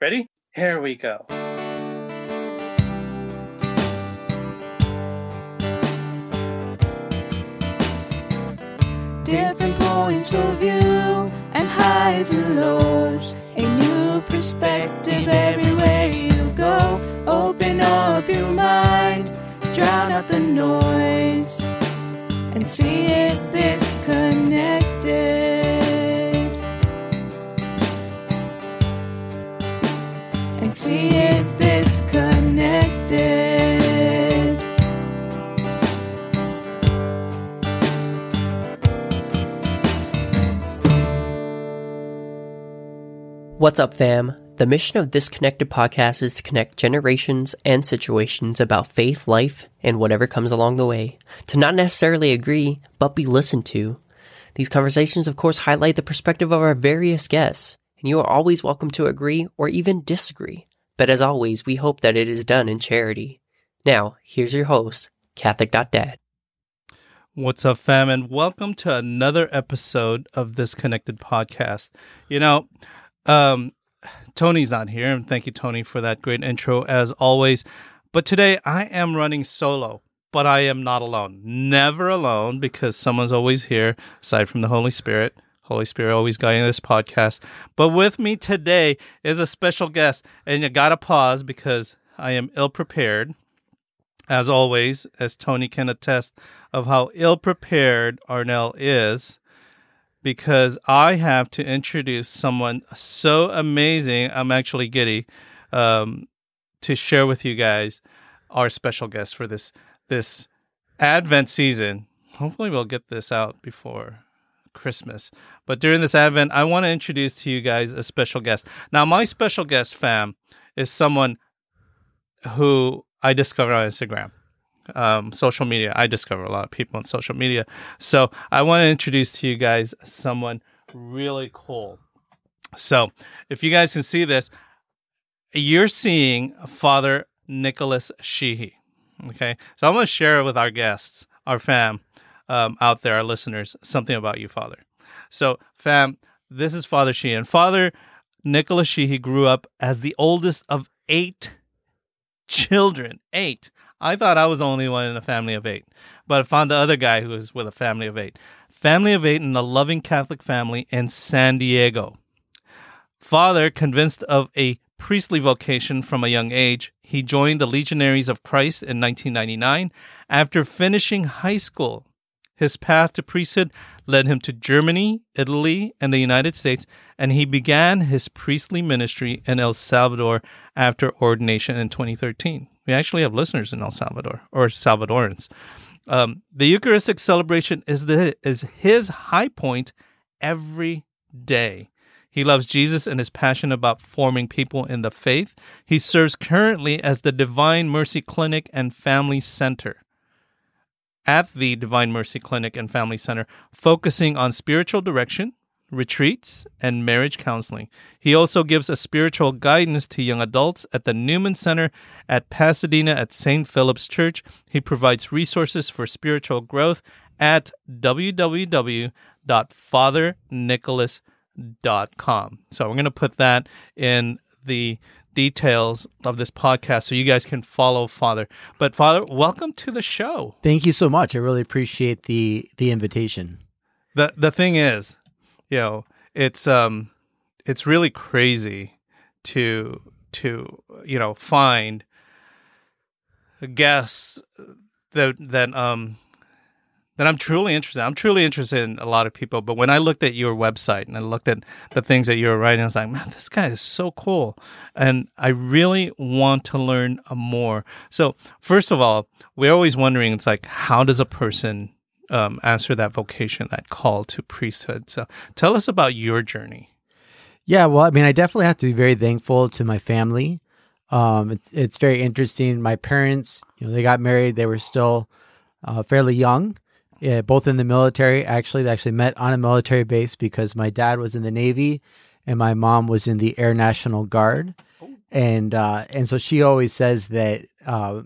Ready? Here we go. Different points of view and highs and lows. A new perspective everywhere you go. Open up your mind, drown out the noise, and see if this connected. See this connected. What's up, fam? The mission of this connected podcast is to connect generations and situations about faith, life, and whatever comes along the way. To not necessarily agree, but be listened to. These conversations, of course, highlight the perspective of our various guests, and you are always welcome to agree or even disagree. But as always, we hope that it is done in charity. Now, here's your host, Catholic.dad. What's up, fam? And welcome to another episode of this connected podcast. You know, um, Tony's not here, and thank you, Tony, for that great intro as always. But today I am running solo, but I am not alone. Never alone because someone's always here, aside from the Holy Spirit. Holy Spirit always guiding this podcast. But with me today is a special guest, and you gotta pause because I am ill prepared. As always, as Tony can attest of how ill prepared Arnell is because I have to introduce someone so amazing. I'm actually giddy um, to share with you guys our special guest for this this Advent season. Hopefully, we'll get this out before Christmas. But during this Advent, I want to introduce to you guys a special guest. Now, my special guest, fam, is someone who I discovered on Instagram um, social media. I discover a lot of people on social media. So I want to introduce to you guys someone really cool. So if you guys can see this, you're seeing Father Nicholas Sheehy. Okay. So I'm going to share it with our guests, our fam um, out there, our listeners, something about you, Father. So, fam, this is Father Sheehan. Father Nicholas Sheehy grew up as the oldest of eight children. Eight. I thought I was the only one in a family of eight, but I found the other guy who was with a family of eight. Family of eight in a loving Catholic family in San Diego. Father, convinced of a priestly vocation from a young age, he joined the Legionaries of Christ in 1999. After finishing high school, his path to priesthood led him to Germany, Italy, and the United States, and he began his priestly ministry in El Salvador after ordination in 2013. We actually have listeners in El Salvador or Salvadorans. Um, the Eucharistic celebration is the is his high point every day. He loves Jesus and is passionate about forming people in the faith. He serves currently as the Divine Mercy Clinic and Family Center at the Divine Mercy Clinic and Family Center, focusing on spiritual direction, retreats, and marriage counseling. He also gives a spiritual guidance to young adults at the Newman Center at Pasadena at St. Philip's Church. He provides resources for spiritual growth at www.fathernicholas.com. So we're going to put that in the details of this podcast so you guys can follow Father. But Father, welcome to the show. Thank you so much. I really appreciate the the invitation. The the thing is, you know, it's um it's really crazy to to you know find guests that that um that I'm truly interested. I'm truly interested in a lot of people. But when I looked at your website and I looked at the things that you were writing, I was like, man, this guy is so cool, and I really want to learn more. So first of all, we're always wondering, it's like, how does a person um, answer that vocation, that call to priesthood? So tell us about your journey. Yeah, well, I mean, I definitely have to be very thankful to my family. Um, it's it's very interesting. My parents, you know, they got married. They were still uh, fairly young, yeah, both in the military. Actually, they actually met on a military base because my dad was in the Navy and my mom was in the Air National Guard. And uh, and so she always says that uh,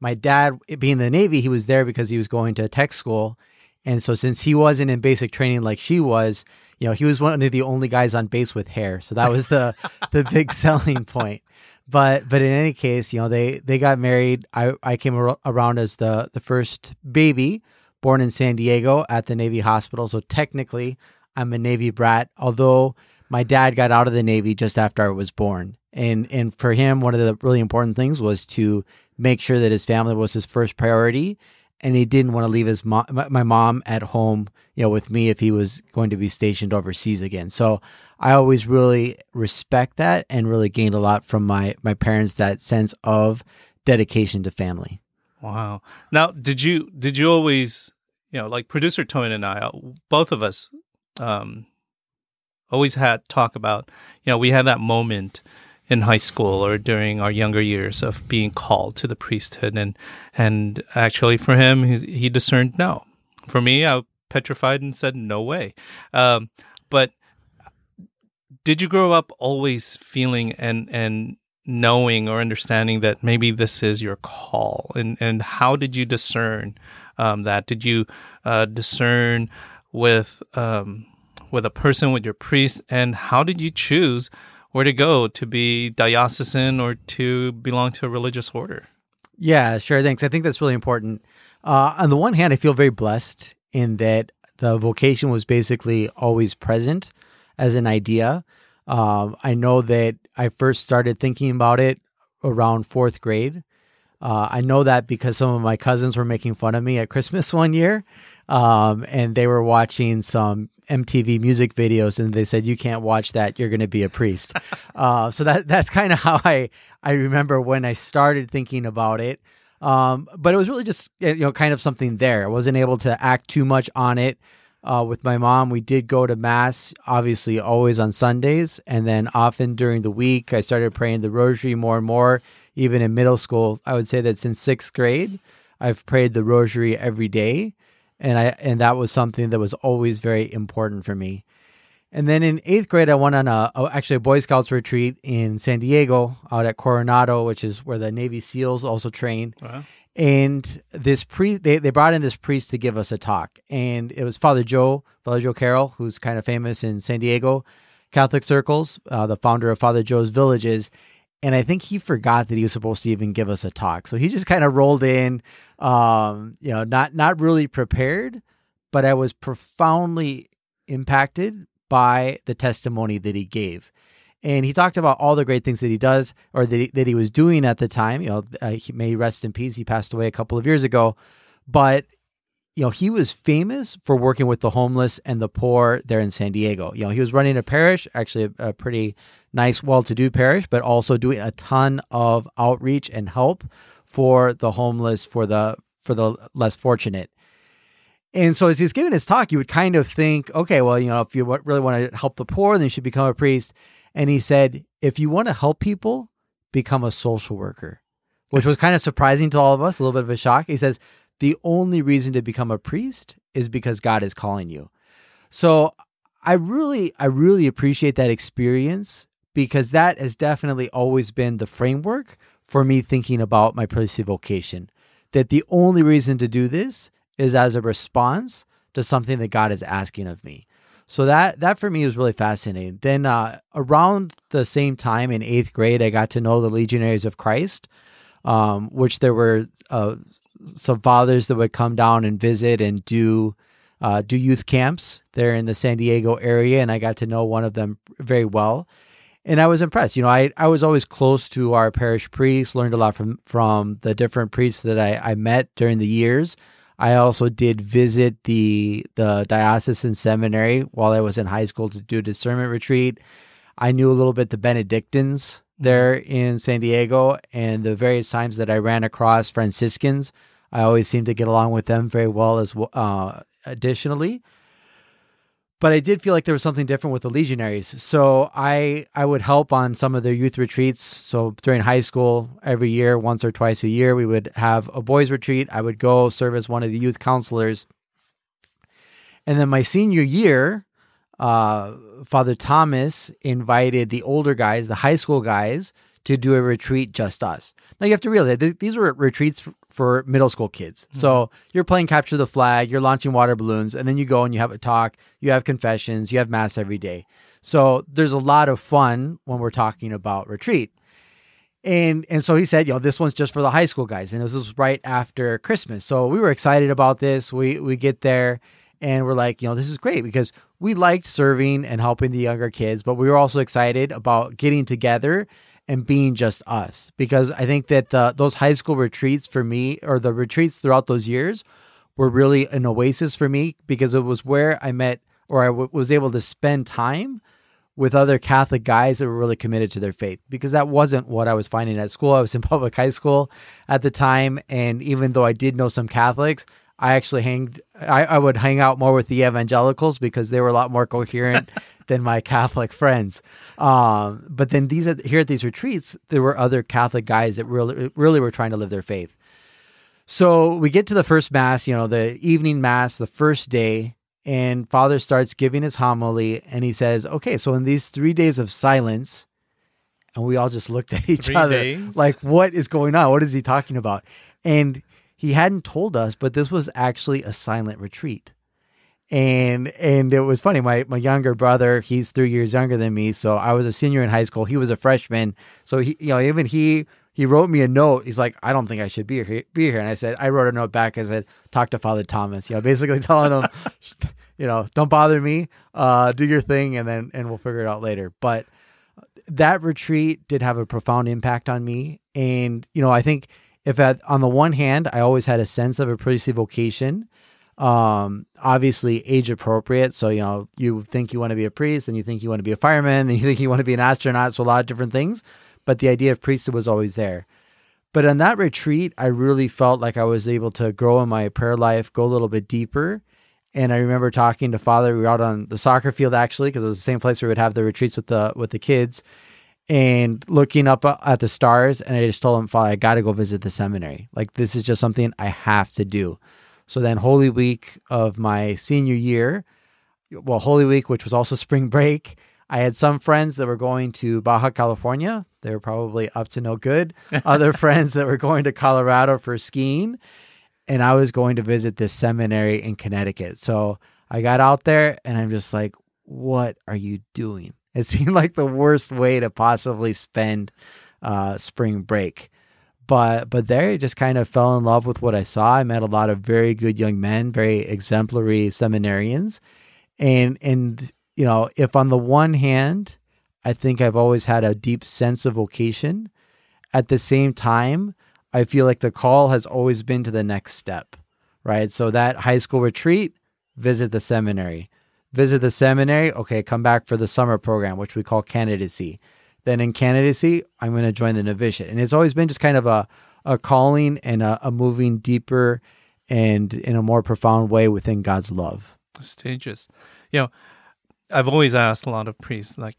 my dad, being in the Navy, he was there because he was going to tech school. And so since he wasn't in basic training like she was, you know, he was one of the only guys on base with hair, so that was the the big selling point. But but in any case, you know, they they got married. I I came ar- around as the the first baby born in San Diego at the Navy Hospital, so technically I'm a Navy brat, although my dad got out of the Navy just after I was born. And and for him, one of the really important things was to make sure that his family was his first priority and he didn't want to leave his mom, my mom at home, you know, with me if he was going to be stationed overseas again. So I always really respect that and really gained a lot from my my parents that sense of dedication to family. Wow. Now, did you did you always, you know, like producer Tony and I, uh, both of us, um, always had talk about, you know, we had that moment in high school or during our younger years of being called to the priesthood and and actually for him he, he discerned no for me i petrified and said no way um, but did you grow up always feeling and and knowing or understanding that maybe this is your call and and how did you discern um, that did you uh, discern with um, with a person with your priest and how did you choose where to go to be diocesan or to belong to a religious order. Yeah, sure. Thanks. I think that's really important. Uh, on the one hand, I feel very blessed in that the vocation was basically always present as an idea. Um, I know that I first started thinking about it around fourth grade. Uh, I know that because some of my cousins were making fun of me at Christmas one year, um, and they were watching some MTV music videos, and they said you can't watch that; you're going to be a priest. uh, so that that's kind of how I I remember when I started thinking about it. Um, but it was really just you know kind of something there. I wasn't able to act too much on it. Uh, with my mom, we did go to mass, obviously always on Sundays, and then often during the week. I started praying the Rosary more and more. Even in middle school, I would say that since sixth grade, I've prayed the Rosary every day and I and that was something that was always very important for me. And then in eighth grade, I went on a, actually a Boy Scouts retreat in San Diego, out at Coronado, which is where the Navy SEALs also train. And this priest, they, they brought in this priest to give us a talk, and it was Father Joe, Father Joe Carroll, who's kind of famous in San Diego Catholic circles, uh, the founder of Father Joe's Villages. And I think he forgot that he was supposed to even give us a talk, so he just kind of rolled in, um, you know, not not really prepared, but I was profoundly impacted by the testimony that he gave. And he talked about all the great things that he does or that he, that he was doing at the time. You know, uh, he may rest in peace. He passed away a couple of years ago, but you know, he was famous for working with the homeless and the poor there in San Diego. You know, he was running a parish, actually a, a pretty nice, well-to-do parish, but also doing a ton of outreach and help for the homeless, for the for the less fortunate. And so as he's giving his talk, you would kind of think, okay, well, you know, if you really want to help the poor, then you should become a priest. And he said, if you want to help people, become a social worker, which was kind of surprising to all of us, a little bit of a shock. He says, the only reason to become a priest is because God is calling you. So I really, I really appreciate that experience because that has definitely always been the framework for me thinking about my priestly vocation. That the only reason to do this is as a response to something that God is asking of me. So that that for me was really fascinating. Then uh, around the same time in eighth grade, I got to know the Legionaries of Christ, um, which there were uh, some fathers that would come down and visit and do uh, do youth camps there in the San Diego area, and I got to know one of them very well and I was impressed. You know, I, I was always close to our parish priests, learned a lot from from the different priests that I, I met during the years. I also did visit the the diocesan seminary while I was in high school to do a discernment retreat. I knew a little bit the Benedictines mm-hmm. there in San Diego, and the various times that I ran across Franciscans, I always seemed to get along with them very well as uh, additionally but I did feel like there was something different with the Legionaries. So I I would help on some of their youth retreats. So during high school, every year, once or twice a year, we would have a boys' retreat. I would go serve as one of the youth counselors. And then my senior year, uh, Father Thomas invited the older guys, the high school guys, to do a retreat just us. Now you have to realize these were retreats for middle school kids. Hmm. So you're playing capture the flag, you're launching water balloons, and then you go and you have a talk, you have confessions, you have mass every day. So there's a lot of fun when we're talking about retreat. And and so he said, you know, this one's just for the high school guys. And this was right after Christmas. So we were excited about this. We we get there and we're like, you know, this is great because we liked serving and helping the younger kids, but we were also excited about getting together and being just us. Because I think that the those high school retreats for me or the retreats throughout those years were really an oasis for me because it was where I met or I w- was able to spend time with other Catholic guys that were really committed to their faith because that wasn't what I was finding at school. I was in public high school at the time. And even though I did know some Catholics, I actually hanged, I, I would hang out more with the evangelicals because they were a lot more coherent than my Catholic friends. Um, but then these, here at these retreats, there were other Catholic guys that really, really were trying to live their faith. So we get to the first mass, you know, the evening mass, the first day, and Father starts giving his homily, and he says, "Okay, so in these three days of silence," and we all just looked at each Three other days? like, "What is going on? What is he talking about?" And he hadn't told us, but this was actually a silent retreat. And and it was funny. My my younger brother, he's three years younger than me, so I was a senior in high school. He was a freshman, so he you know even he he wrote me a note. He's like, I don't think I should be here. Be here. And I said, I wrote a note back. I said, talk to Father Thomas. You know, basically telling him, you know, don't bother me. Uh, do your thing, and then and we'll figure it out later. But that retreat did have a profound impact on me. And you know, I think if at on the one hand, I always had a sense of a priestly vocation. Um, obviously age appropriate. So, you know, you think you want to be a priest and you think you want to be a fireman and you think you want to be an astronaut. So a lot of different things. But the idea of priesthood was always there. But on that retreat, I really felt like I was able to grow in my prayer life, go a little bit deeper. And I remember talking to Father. We were out on the soccer field actually, because it was the same place where we would have the retreats with the with the kids, and looking up at the stars. And I just told him, Father, I got to go visit the seminary. Like this is just something I have to do. So then, Holy Week of my senior year, well, Holy Week, which was also spring break, I had some friends that were going to Baja California. They were probably up to no good. Other friends that were going to Colorado for skiing. And I was going to visit this seminary in Connecticut. So I got out there and I'm just like, what are you doing? It seemed like the worst way to possibly spend uh, spring break. But but there, I just kind of fell in love with what I saw. I met a lot of very good young men, very exemplary seminarians, and and you know, if on the one hand, I think I've always had a deep sense of vocation, at the same time, I feel like the call has always been to the next step, right? So that high school retreat, visit the seminary, visit the seminary. Okay, come back for the summer program, which we call candidacy. Then in candidacy, I'm going to join the novitiate. And it's always been just kind of a, a calling and a, a moving deeper and in a more profound way within God's love. stages. You know, I've always asked a lot of priests, like,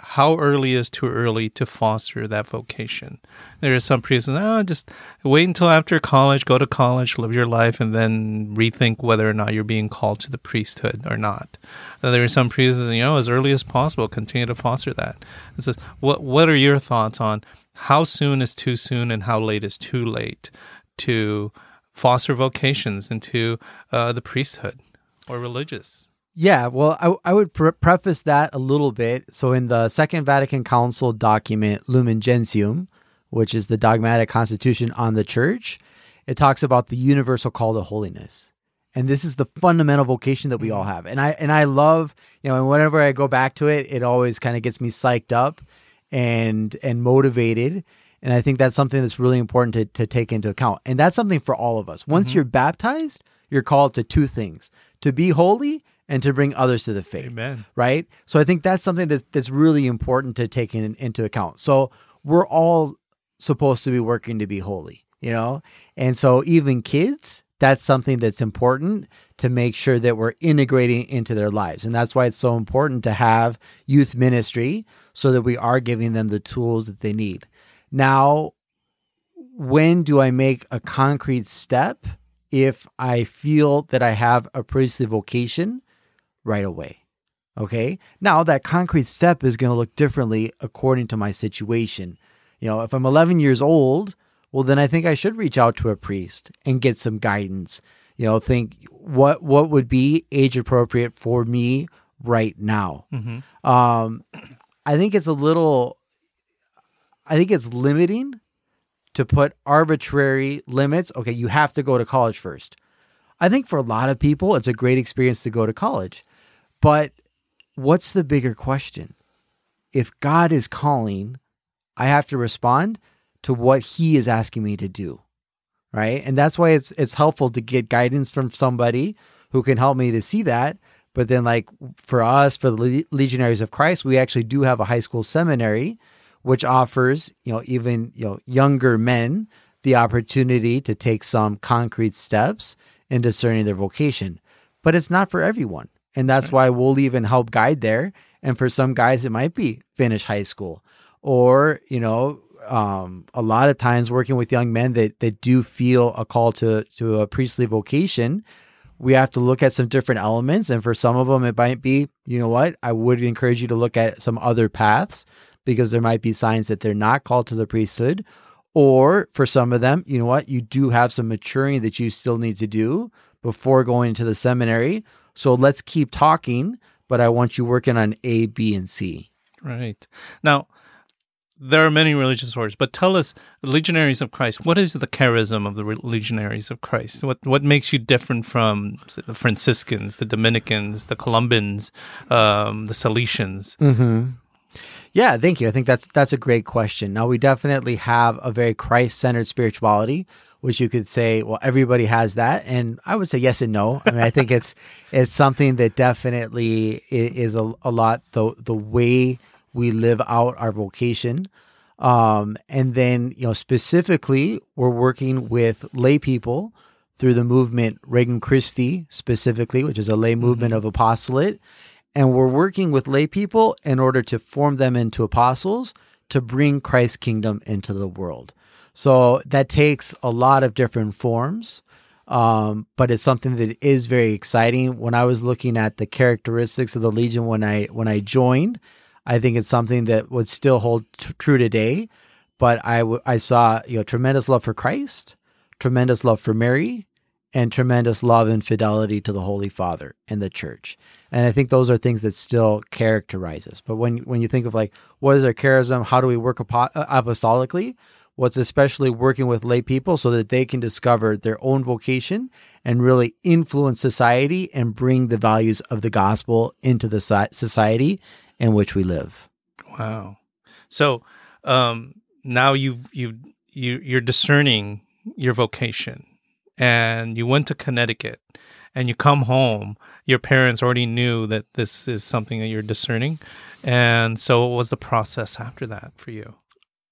how early is too early to foster that vocation? There are some priests, oh, just wait until after college, go to college, live your life, and then rethink whether or not you're being called to the priesthood or not. And there are some priests, you know, as early as possible, continue to foster that. So what What are your thoughts on how soon is too soon and how late is too late to foster vocations into uh, the priesthood or religious? Yeah, well, I, I would pre- preface that a little bit. So, in the Second Vatican Council document, Lumen Gentium, which is the dogmatic constitution on the church, it talks about the universal call to holiness. And this is the fundamental vocation that we all have. And I and I love, you know, and whenever I go back to it, it always kind of gets me psyched up and and motivated. And I think that's something that's really important to, to take into account. And that's something for all of us. Once mm-hmm. you're baptized, you're called to two things to be holy and to bring others to the faith Amen. right? So I think that's something that, that's really important to take in, into account. So we're all supposed to be working to be holy, you know? And so even kids, that's something that's important to make sure that we're integrating into their lives. And that's why it's so important to have youth ministry so that we are giving them the tools that they need. Now, when do I make a concrete step if I feel that I have a priestly vocation right away? Okay. Now, that concrete step is going to look differently according to my situation. You know, if I'm 11 years old, well, then I think I should reach out to a priest and get some guidance. You know, think what what would be age appropriate for me right now. Um, I think it's a little. I think it's limiting to put arbitrary limits. Okay, you have to go to college first. I think for a lot of people, it's a great experience to go to college. But what's the bigger question? If God is calling, I have to respond to what he is asking me to do. Right? And that's why it's it's helpful to get guidance from somebody who can help me to see that. But then like for us for the Legionaries of Christ, we actually do have a high school seminary which offers, you know, even, you know, younger men the opportunity to take some concrete steps in discerning their vocation. But it's not for everyone. And that's why we'll even help guide there. And for some guys, it might be finish high school or, you know, um, a lot of times working with young men that, that do feel a call to, to a priestly vocation, we have to look at some different elements. And for some of them, it might be, you know what, I would encourage you to look at some other paths because there might be signs that they're not called to the priesthood. Or for some of them, you know what, you do have some maturing that you still need to do before going into the seminary. So let's keep talking, but I want you working on A, B, and C. Right. Now, there are many religious orders, but tell us, Legionaries of Christ, what is the charism of the Legionaries of Christ? What what makes you different from the Franciscans, the Dominicans, the Columbans, um, the Salesians? Yeah, thank you. I think that's that's a great question. Now we definitely have a very Christ-centered spirituality, which you could say, well, everybody has that, and I would say yes and no. I mean, I think it's it's something that definitely is a, a lot the the way we live out our vocation. Um, and then, you know, specifically, we're working with lay people through the movement Regnum Christi, specifically, which is a lay movement of apostolate. And we're working with lay people in order to form them into apostles to bring Christ's kingdom into the world. So that takes a lot of different forms, um, but it's something that is very exciting. When I was looking at the characteristics of the Legion when I when I joined, I think it's something that would still hold t- true today. But I, w- I saw you know tremendous love for Christ, tremendous love for Mary, and tremendous love and fidelity to the Holy Father and the Church. And I think those are things that still characterize us. But when when you think of like what is our charism, how do we work uh, apostolically? What's especially working with lay people so that they can discover their own vocation and really influence society and bring the values of the gospel into the society in which we live. Wow. So um, now you've you you you're discerning your vocation, and you went to Connecticut, and you come home. Your parents already knew that this is something that you're discerning, and so what was the process after that for you?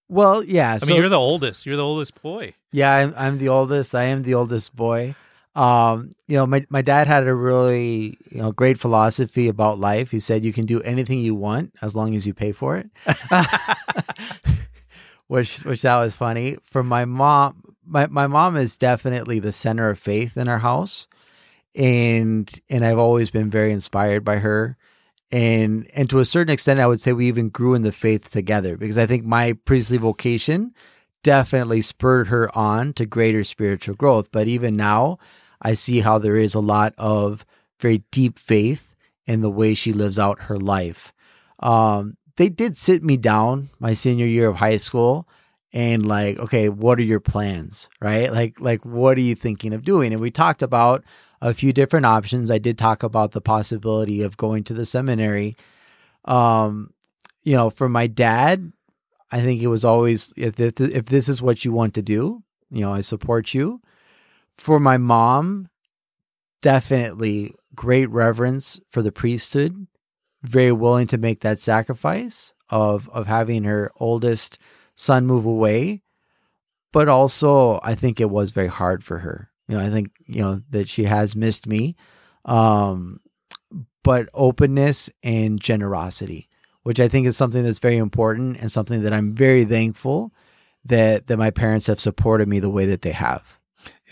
Well, yeah. I mean, you're the oldest. You're the oldest boy. Yeah, I'm, I'm the oldest. I am the oldest boy. Um, you know, my, my dad had a really, you know, great philosophy about life. He said you can do anything you want as long as you pay for it. which which that was funny. For my mom, my, my mom is definitely the center of faith in our house. And and I've always been very inspired by her. And and to a certain extent I would say we even grew in the faith together because I think my priestly vocation definitely spurred her on to greater spiritual growth. But even now, I see how there is a lot of very deep faith in the way she lives out her life. Um, they did sit me down my senior year of high school and like, okay, what are your plans? Right? Like, like what are you thinking of doing? And we talked about a few different options. I did talk about the possibility of going to the seminary. Um, you know, for my dad, I think it was always if if this is what you want to do, you know, I support you. For my mom, definitely great reverence for the priesthood, very willing to make that sacrifice of of having her oldest son move away. But also I think it was very hard for her. You know, I think, you know, that she has missed me. Um but openness and generosity which I think is something that's very important and something that I'm very thankful that that my parents have supported me the way that they have.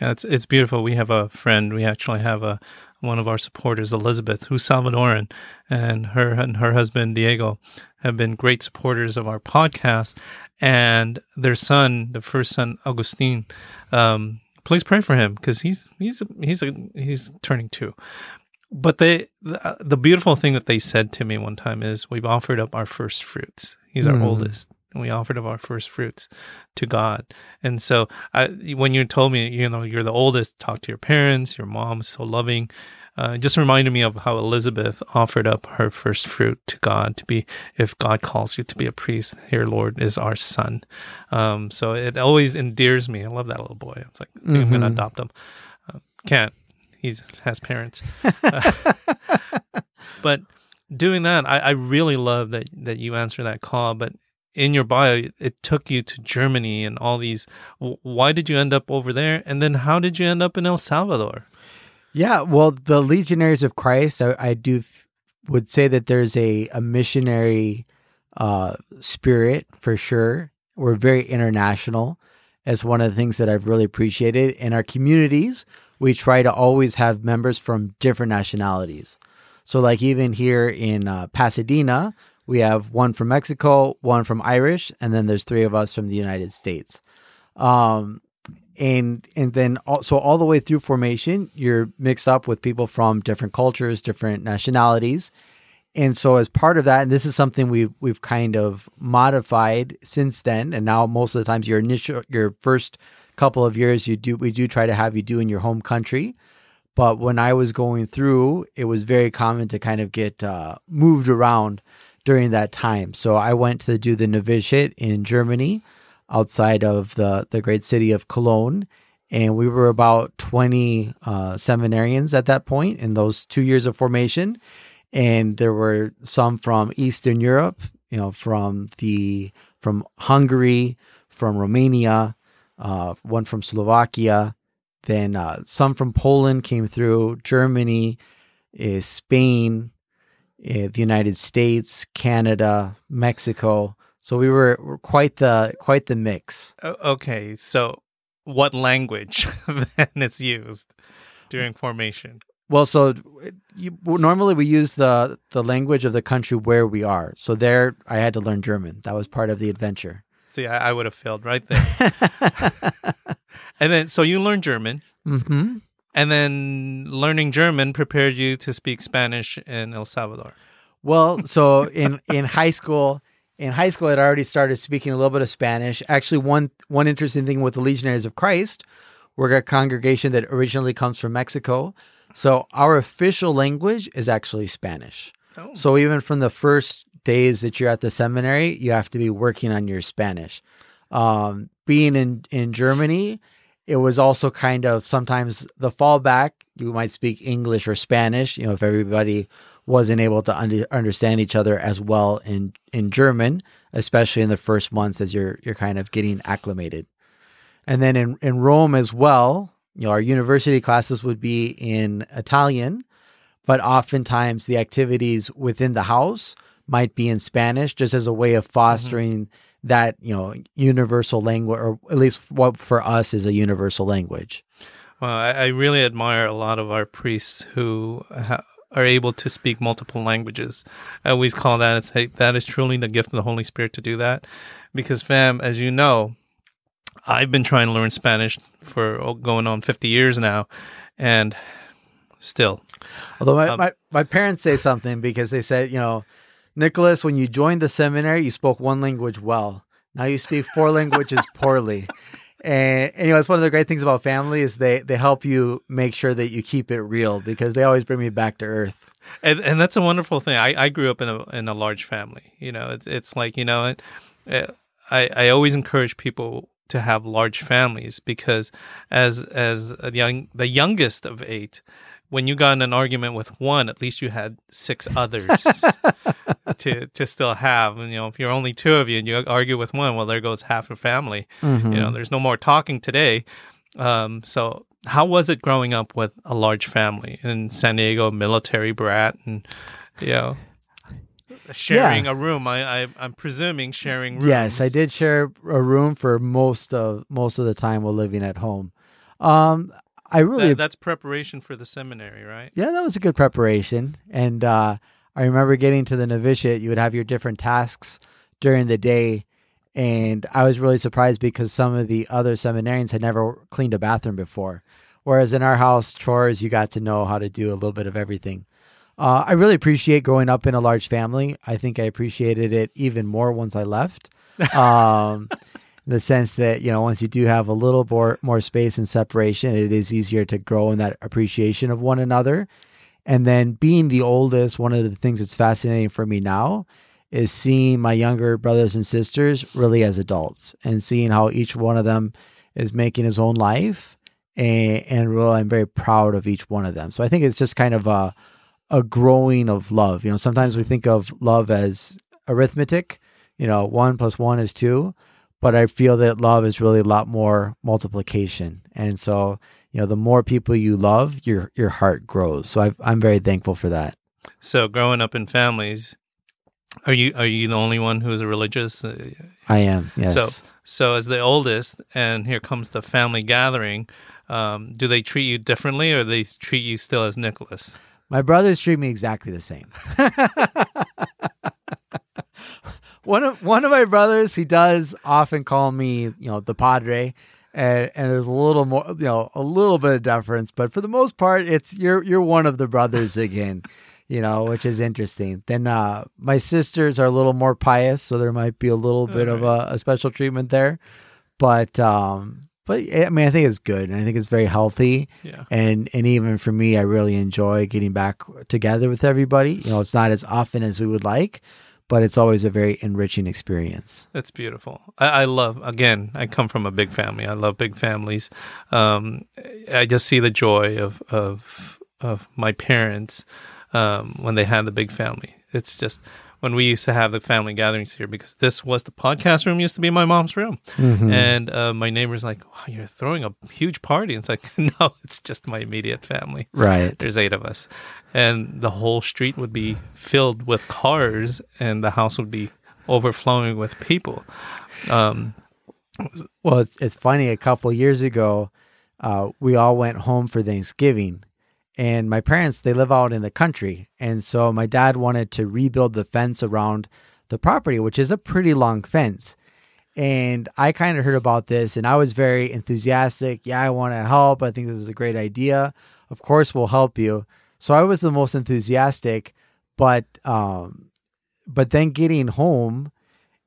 Yeah, it's it's beautiful. We have a friend. We actually have a one of our supporters, Elizabeth, who's Salvadoran, and her and her husband Diego have been great supporters of our podcast. And their son, the first son, Augustine, um, please pray for him because he's he's he's a, he's turning two. But they the, the beautiful thing that they said to me one time is we've offered up our first fruits. He's our Mm. oldest, and we offered up our first fruits to God. And so, I, when you told me, you know, you're the oldest, talk to your parents. Your mom's so loving. Uh, it just reminded me of how Elizabeth offered up her first fruit to God to be, if God calls you to be a priest, here, Lord, is our son. Um, so it always endears me. I love that little boy. I was like, I think I'm going to adopt him. Uh, can't. He's has parents. but doing that, I, I really love that that you answer that call. But in your bio, it took you to Germany and all these. Why did you end up over there? And then how did you end up in El Salvador? Yeah, well, the Legionaries of Christ, I, I do f- would say that there's a, a missionary uh, spirit for sure. We're very international. As one of the things that I've really appreciated in our communities, we try to always have members from different nationalities. So, like even here in uh, Pasadena, we have one from Mexico, one from Irish, and then there's three of us from the United States. Um, and and then also all the way through formation you're mixed up with people from different cultures different nationalities. And so as part of that and this is something we've we've kind of modified since then and now most of the times your initial your first couple of years you do we do try to have you do in your home country. But when i was going through it was very common to kind of get uh, moved around during that time. So i went to do the novitiate in germany outside of the, the great city of Cologne. And we were about 20 uh, seminarians at that point in those two years of formation. And there were some from Eastern Europe, you know, from the from Hungary, from Romania, uh, one from Slovakia, then uh, some from Poland came through, Germany, uh, Spain, uh, the United States, Canada, Mexico. So we were, were quite the quite the mix. Okay, so what language then it's used during formation? Well, so you, normally we use the the language of the country where we are. So there, I had to learn German. That was part of the adventure. See, I, I would have failed right there. and then, so you learned German, hmm and then learning German prepared you to speak Spanish in El Salvador. Well, so in in high school, in high school, I'd already started speaking a little bit of Spanish. Actually, one one interesting thing with the Legionaries of Christ, we're a congregation that originally comes from Mexico. So our official language is actually Spanish. Oh. So even from the first days that you're at the seminary, you have to be working on your Spanish. Um, being in in Germany, it was also kind of sometimes the fallback. You might speak English or Spanish. You know, if everybody wasn't able to under, understand each other as well in in German, especially in the first months as you're you're kind of getting acclimated. And then in in Rome as well, you know, our university classes would be in Italian, but oftentimes the activities within the house might be in Spanish, just as a way of fostering mm-hmm. that you know universal language, or at least what for us is a universal language. Well, I, I really admire a lot of our priests who ha- are able to speak multiple languages. I always call that it's hey, that is truly the gift of the Holy Spirit to do that, because fam, as you know, I've been trying to learn Spanish for oh, going on fifty years now, and still, Although my, Um, my, my parents say something because they said, you know, Nicholas, when you joined the seminary, you spoke one language well. Now you speak four languages poorly. And, you know, it's one of the great things about family is they, they help you make sure that you keep it real because they always bring me back to earth. and and that's a wonderful thing. I, I grew up in a in a large family. You know, it's it's like you know, it, uh, I I always encourage people to have large families because as as a young the youngest of eight, when you got in an argument with one, at least you had six others to to still have. And you know, if you're only two of you and you argue with one, well, there goes half your family. You know, there's no more talking today. Um, so how was it growing up with a large family in San Diego, military brat, and you know, sharing a room? I, I I'm presuming sharing rooms. Yes, I did share a room for most of most of the time while living at home. Um, I really That, that's preparation for the seminary, right? Yeah, that was a good preparation. And uh, I remember getting to the novitiate, you would have your different tasks during the day. And I was really surprised because some of the other seminarians had never cleaned a bathroom before. Whereas in our house, chores, you got to know how to do a little bit of everything. Uh, I really appreciate growing up in a large family. I think I appreciated it even more once I left. Um, in the sense that, you know, once you do have a little more, more space and separation, it is easier to grow in that appreciation of one another. And then being the oldest, one of the things that's fascinating for me now is seeing my younger brothers and sisters really as adults and seeing how each one of them is making his own life. And, and really, I'm very proud of each one of them. So I think it's just kind of a, a growing of love. You know, sometimes we think of love as arithmetic, you know, one plus one is two, but I feel that love is really a lot more multiplication. And so, you know, the more people you love, your your heart grows. So i I'm very thankful for that. So growing up in families, are you are you the only one who's a religious? Uh, I am. Yes. So so as the oldest, and here comes the family gathering. Um, do they treat you differently, or they treat you still as Nicholas? My brothers treat me exactly the same. one of one of my brothers, he does often call me, you know, the padre, and and there's a little more, you know, a little bit of deference, but for the most part, it's you're you're one of the brothers again, you know, which is interesting. Then uh, my sisters are a little more pious, so there might be a little bit of a, a special treatment there, but um, but I mean, I think it's good, and I think it's very healthy. Yeah. And and even for me, I really enjoy getting back together with everybody. You know, it's not as often as we would like, but it's always a very enriching experience. That's beautiful. I, I love. Again, I come from a big family. I love big families. Um, I just see the joy of of of my parents um, when they had the big family. It's just when we used to have the family gatherings here because this was the podcast room used to be my mom's room. And uh, my neighbor's like wow you're throwing a huge party. And it's like no it's just my immediate family. Right. there's eight of us. And the whole street would be filled with cars and the house would be overflowing with people. Um, Well, it's, it's funny. A couple years ago, uh, we all went home for Thanksgiving, and my parents they live out in the country, and so my dad wanted to rebuild the fence around the property, which is a pretty long fence. And I kind of heard about this, and I was very enthusiastic. Yeah, I want to help. I think this is a great idea. Of course, we'll help you. So I was the most enthusiastic, but um, but then getting home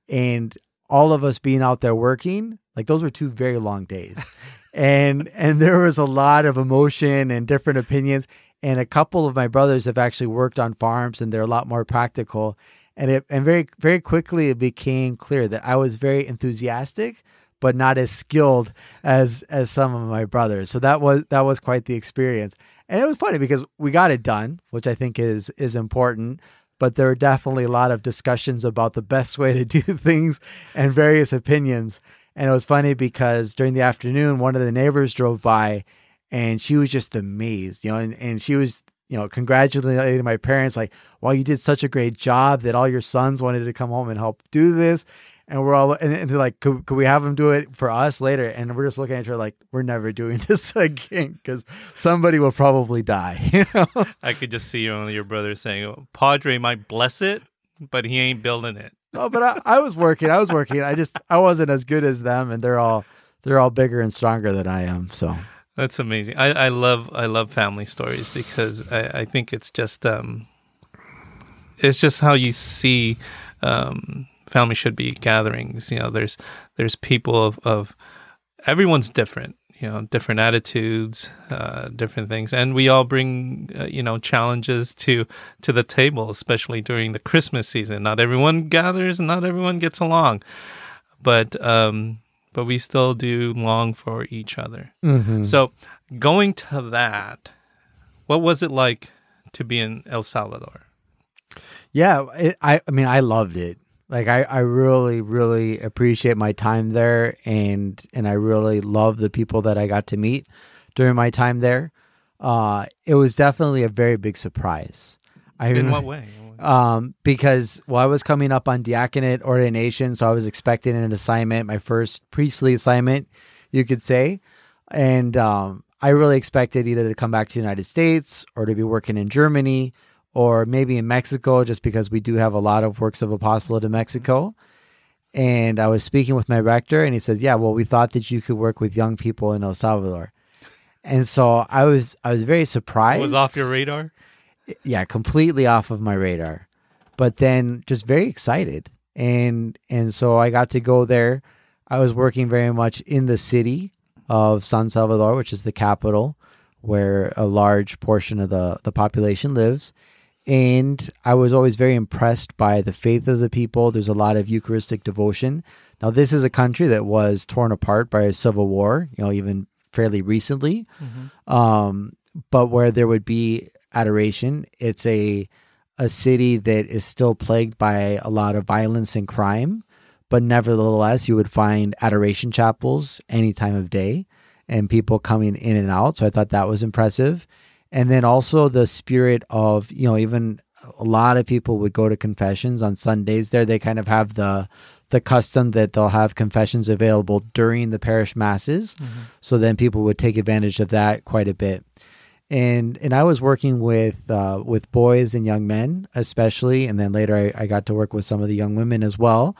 and all of us being out there working like those were two very long days and and there was a lot of emotion and different opinions. And a couple of my brothers have actually worked on farms and they're a lot more practical. And it and very very quickly it became clear that I was very enthusiastic but not as skilled as as some of my brothers. So that was that was quite the experience. And it was funny because we got it done which I think is is important. But there were definitely a lot of discussions about the best way to do things and various opinions. And it was funny because during the afternoon, one of the neighbors drove by and she was just amazed, you know, and, and she was, you know, congratulating my parents, like, wow, you did such a great job that all your sons wanted to come home and help do this. And we're all, and, and they're like, could, could we have them do it for us later? And we're just looking at her like, we're never doing this again because somebody will probably die, you know? i could just see you and your brother saying padre might bless it but he ain't building it No, but I, I was working. I was working. I just I wasn't as good as them, and they're all they're all bigger and stronger than I am. So That's amazing. I, I love I love family stories because I, I think it's just um it's just how you see um family should be gatherings. You know, there's there's people of, of everyone's different, you know, different attitudes, uh, different things, and we all bring uh, you know challenges to to the table, especially during the Christmas season. Not everyone gathers, and not everyone gets along, but um, but we still do long for each other. So going to that, what was it like to be in El Salvador? yeah, it, I I mean I loved it. Like I, I really really appreciate my time there, and and I really love the people that I got to meet during my time there. Uh, it was definitely a very big surprise. I In what way? um, because well, I was coming up on diaconate ordination, so I was expecting an assignment, my first priestly assignment, you could say, and um, I really expected either to come back to the United States or to be working in Germany or maybe in Mexico, just because we do have a lot of works of apostolate in Mexico. And I was speaking with my rector, and he says, "Yeah, well, we thought that you could work with young people in El Salvador." And so I was, I was very surprised. It was off your radar. yeah, completely off of my radar. But then just very excited. And and so I got to go there. I was working very much in the city of San Salvador, which is the capital where a large portion of the, the population lives. And I was always very impressed by the faith of the people. There's a lot of Eucharistic devotion. Now, this is a country that was torn apart by a civil war, you know, even fairly recently. Um, but where there would be adoration, it's a a city that is still plagued by a lot of violence and crime. But nevertheless, you would find adoration chapels any time of day and people coming in and out. So I thought that was impressive. And then also the spirit of, you know, even a lot of people would go to confessions on Sundays there. They kind of have the the custom that they'll have confessions available during the parish masses. So then people would take advantage of that quite a bit. And and I was working with uh, with boys and young men especially, and then later I, I got to work with some of the young women as well.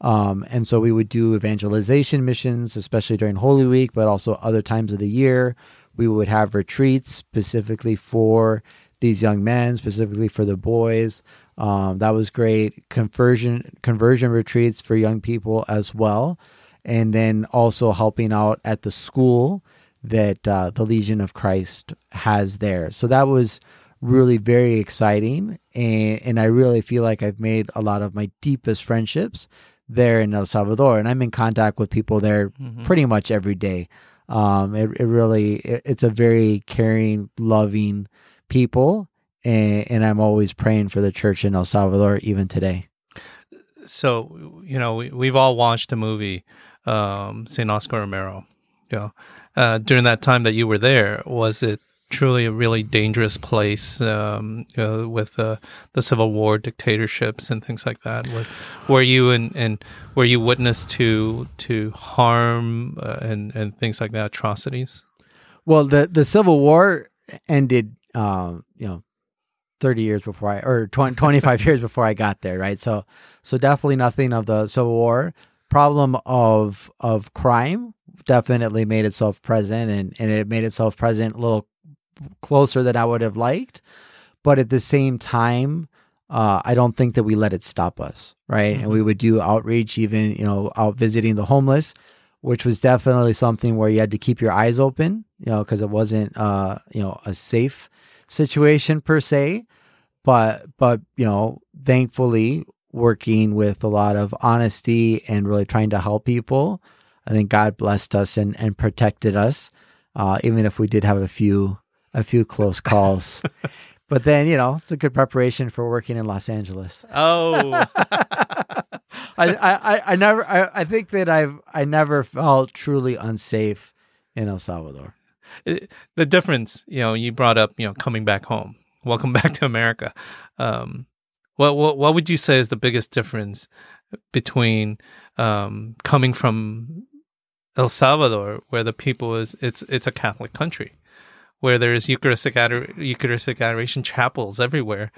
Um, and so we would do evangelization missions, especially during Holy Week, but also other times of the year. We would have retreats specifically for these young men, specifically for the boys. Um, that was great. Conversion conversion retreats for young people as well, and then also helping out at the school that uh, the Legion of Christ has there. So that was really very exciting, and and I really feel like I've made a lot of my deepest friendships there in El Salvador, and I'm in contact with people there pretty much every day. Um, it, it really it, it's a very caring, loving people, and, and I'm always praying for the church in El Salvador even today. So you know, we, we've all watched the movie um, Saint Oscar Romero. You know, uh, during that time that you were there, was it truly a really dangerous place um, know, with uh, the Civil War dictatorships and things like that? Were, were you and and were you witness to to harm uh, and and things like that, atrocities? Well, the the Civil War ended, um, you know, thirty years before I, or 20, 25 years before I got there, right? So, so definitely nothing of the Civil War. Problem of of crime definitely made itself present, and and it made itself present a little closer than I would have liked, but at the same time. Uh, I don't think that we let it stop us, right? And we would do outreach, even you know, out visiting the homeless, which was definitely something where you had to keep your eyes open, you know, because it wasn't, uh, you know, a safe situation per se. But, but, you know, thankfully, working with a lot of honesty and really trying to help people, I think God blessed us and, and protected us, uh, even if we did have a few, a few close calls. but then, you know, it's a good preparation for working in Los Angeles. Oh, I, I, I never I, I think that I've I never felt truly unsafe in El Salvador. it- the difference, you know, you brought up, you know, coming back home. Welcome back to America. Um, what what what would you say is the biggest difference between um, coming from El Salvador, where the people is it's it's a Catholic country, where there's Eucharistic ador- Eucharistic adoration chapels everywhere,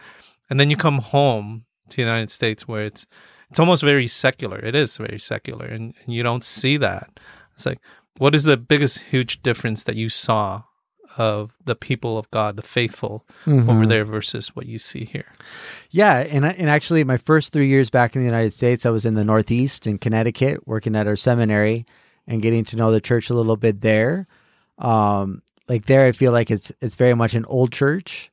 and then you come home to the United States, where it's it's almost very secular. It is very secular, and, and you don't see that. It's like, what is the biggest huge difference that you saw of the people of God, the faithful over there versus what you see here? Yeah, and I- and actually, my first three years back in the United States, I was in the Northeast in Connecticut, working at our seminary and getting to know the church a little bit there. Um, like there, I feel like it's it's very much an old church,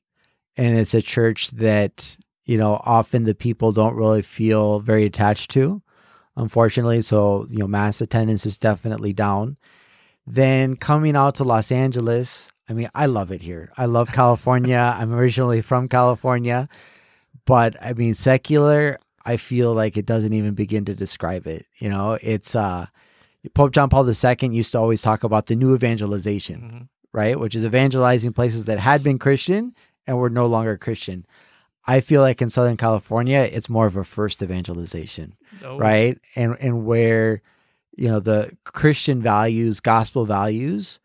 and it's a church that you know often the people don't really feel very attached to, unfortunately. So you know, mass attendance is definitely down. Then coming out to Los Angeles, I mean, I love it here. I love California. I'm originally from California, but I mean, secular, I feel like it doesn't even begin to describe it. You know, it's uh Pope John Paul II used to always talk about the new evangelization, right? Which is evangelizing places that had been Christian and were no longer Christian. I feel like in Southern California, it's more of a first evangelization Oh, right and and where you know the christian values gospel values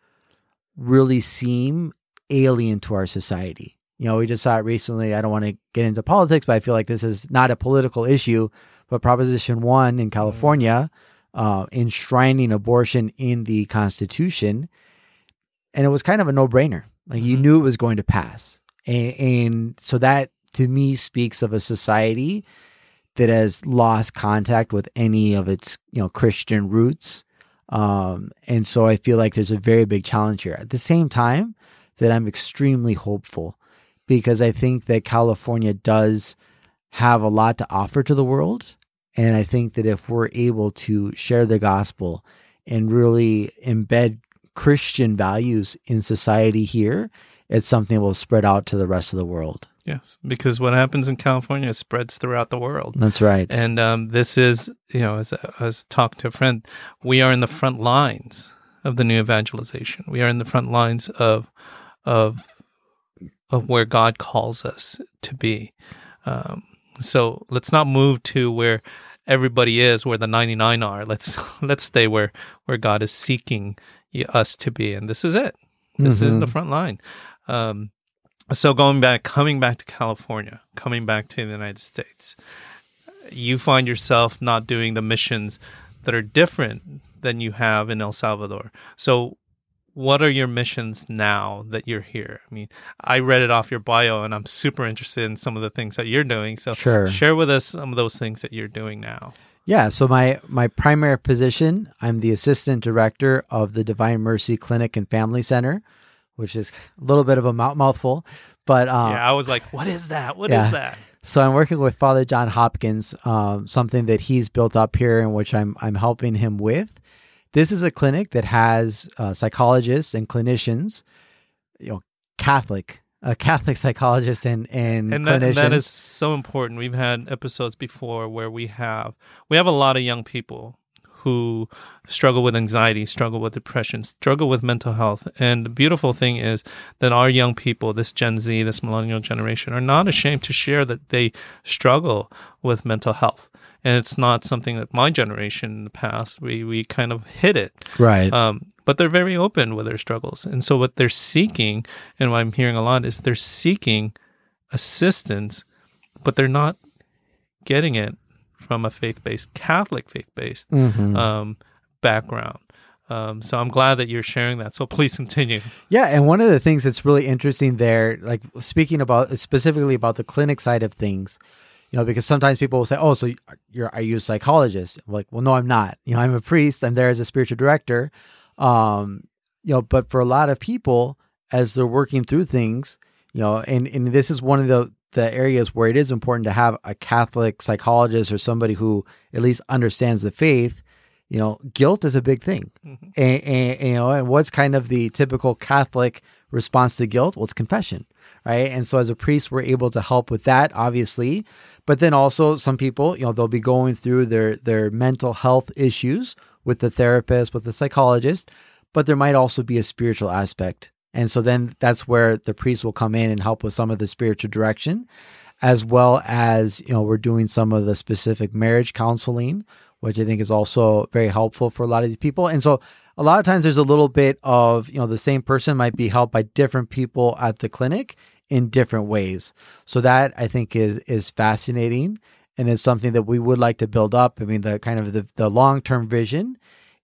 really seem alien to our society. You know, we just saw it recently. I don't want to get into politics, but I feel like this is not a political issue. But Proposition 1 in California, uh, enshrining abortion in the Constitution, and it was kind of a no brainer. Like you Mhm. knew it was going to pass. And, and so that to me speaks of a society that has lost contact with any of its you know Christian roots. Um, and so I feel like there's a very big challenge here. At the same time, that I'm extremely hopeful because I think that California does have a lot to offer to the world. And I think that if we're able to share the gospel and really embed Christian values in society here, it's something that will spread out to the rest of the world. Yes, because what happens in California spreads throughout the world. That's right. And um, this is, you know, as I, as talked to a friend, we are in the front lines of the new evangelization. We are in the front lines of of of where God calls us to be. Um, so let's not move to where everybody is, where the ninety nine are. Let's let's stay where where God is seeking us to be, and this is it. This is Mhm. the front line. Um, so going back, coming back to California, coming back to the United States, you find yourself not doing the missions that are different than you have in El Salvador. So, what are your missions now that you're here? I mean, I read it off your bio, and I'm super interested in some of the things that you're doing. So, Sure. share with us some of those things that you're doing now. Yeah, so my my primary position, I'm the assistant director of the Divine Mercy Clinic and Family Center, which is a little bit of a mouth- mouthful, but um, yeah, I was like, what is that? What is yeah. that? So I'm working with Father John Hopkins, um, something that he's built up here, and which I'm I'm helping him with. This is a clinic that has uh, psychologists and clinicians, you know, Catholic, a Catholic psychologist and and, and that, clinicians. that is so important. We've had episodes before where we have we have a lot of young people who struggle with anxiety, struggle with depression, struggle with mental health. And the beautiful thing is that our young people, this Gen Z, this millennial generation, are not ashamed to share that they struggle with mental health. And it's not something that my generation in the past we we kind of hid it. right. Um, but they're very open with their struggles. And so what they're seeking, and what I'm hearing a lot, is they're seeking assistance, but they're not getting it from a faith based, Catholic faith based Mhm. um, background. Um, so I'm glad that you're sharing that. So please continue. Yeah, and one of the things that's really interesting there, like speaking about specifically about the clinic side of things, you know, because sometimes people will say, "Oh, so you're are you a psychologist?" I'm like, well, no, I'm not. You know, I'm a priest. I'm there as a spiritual director. Um, you know, but for a lot of people, as they're working through things, you know, and and this is one of the the areas where it is important to have a Catholic psychologist or somebody who at least understands the faith. You know, guilt is a big thing Mhm. and, and you know, and what's kind of the typical Catholic response to guilt? Well, it's confession, right? And so, as a priest, we're able to help with that, obviously. But then also, some people, you know, they'll be going through their their mental health issues with the therapist, with the psychologist, but there might also be a spiritual aspect. And so then that's where the priest will come in and help with some of the spiritual direction, as well as, you know, we're doing some of the specific marriage counseling, which I think is also very helpful for a lot of these people. And so a lot of times there's a little bit of, you know, the same person might be helped by different people at the clinic in different ways. So that I think is is fascinating and it's something that we would like to build up. I mean, the kind of the, the long-term vision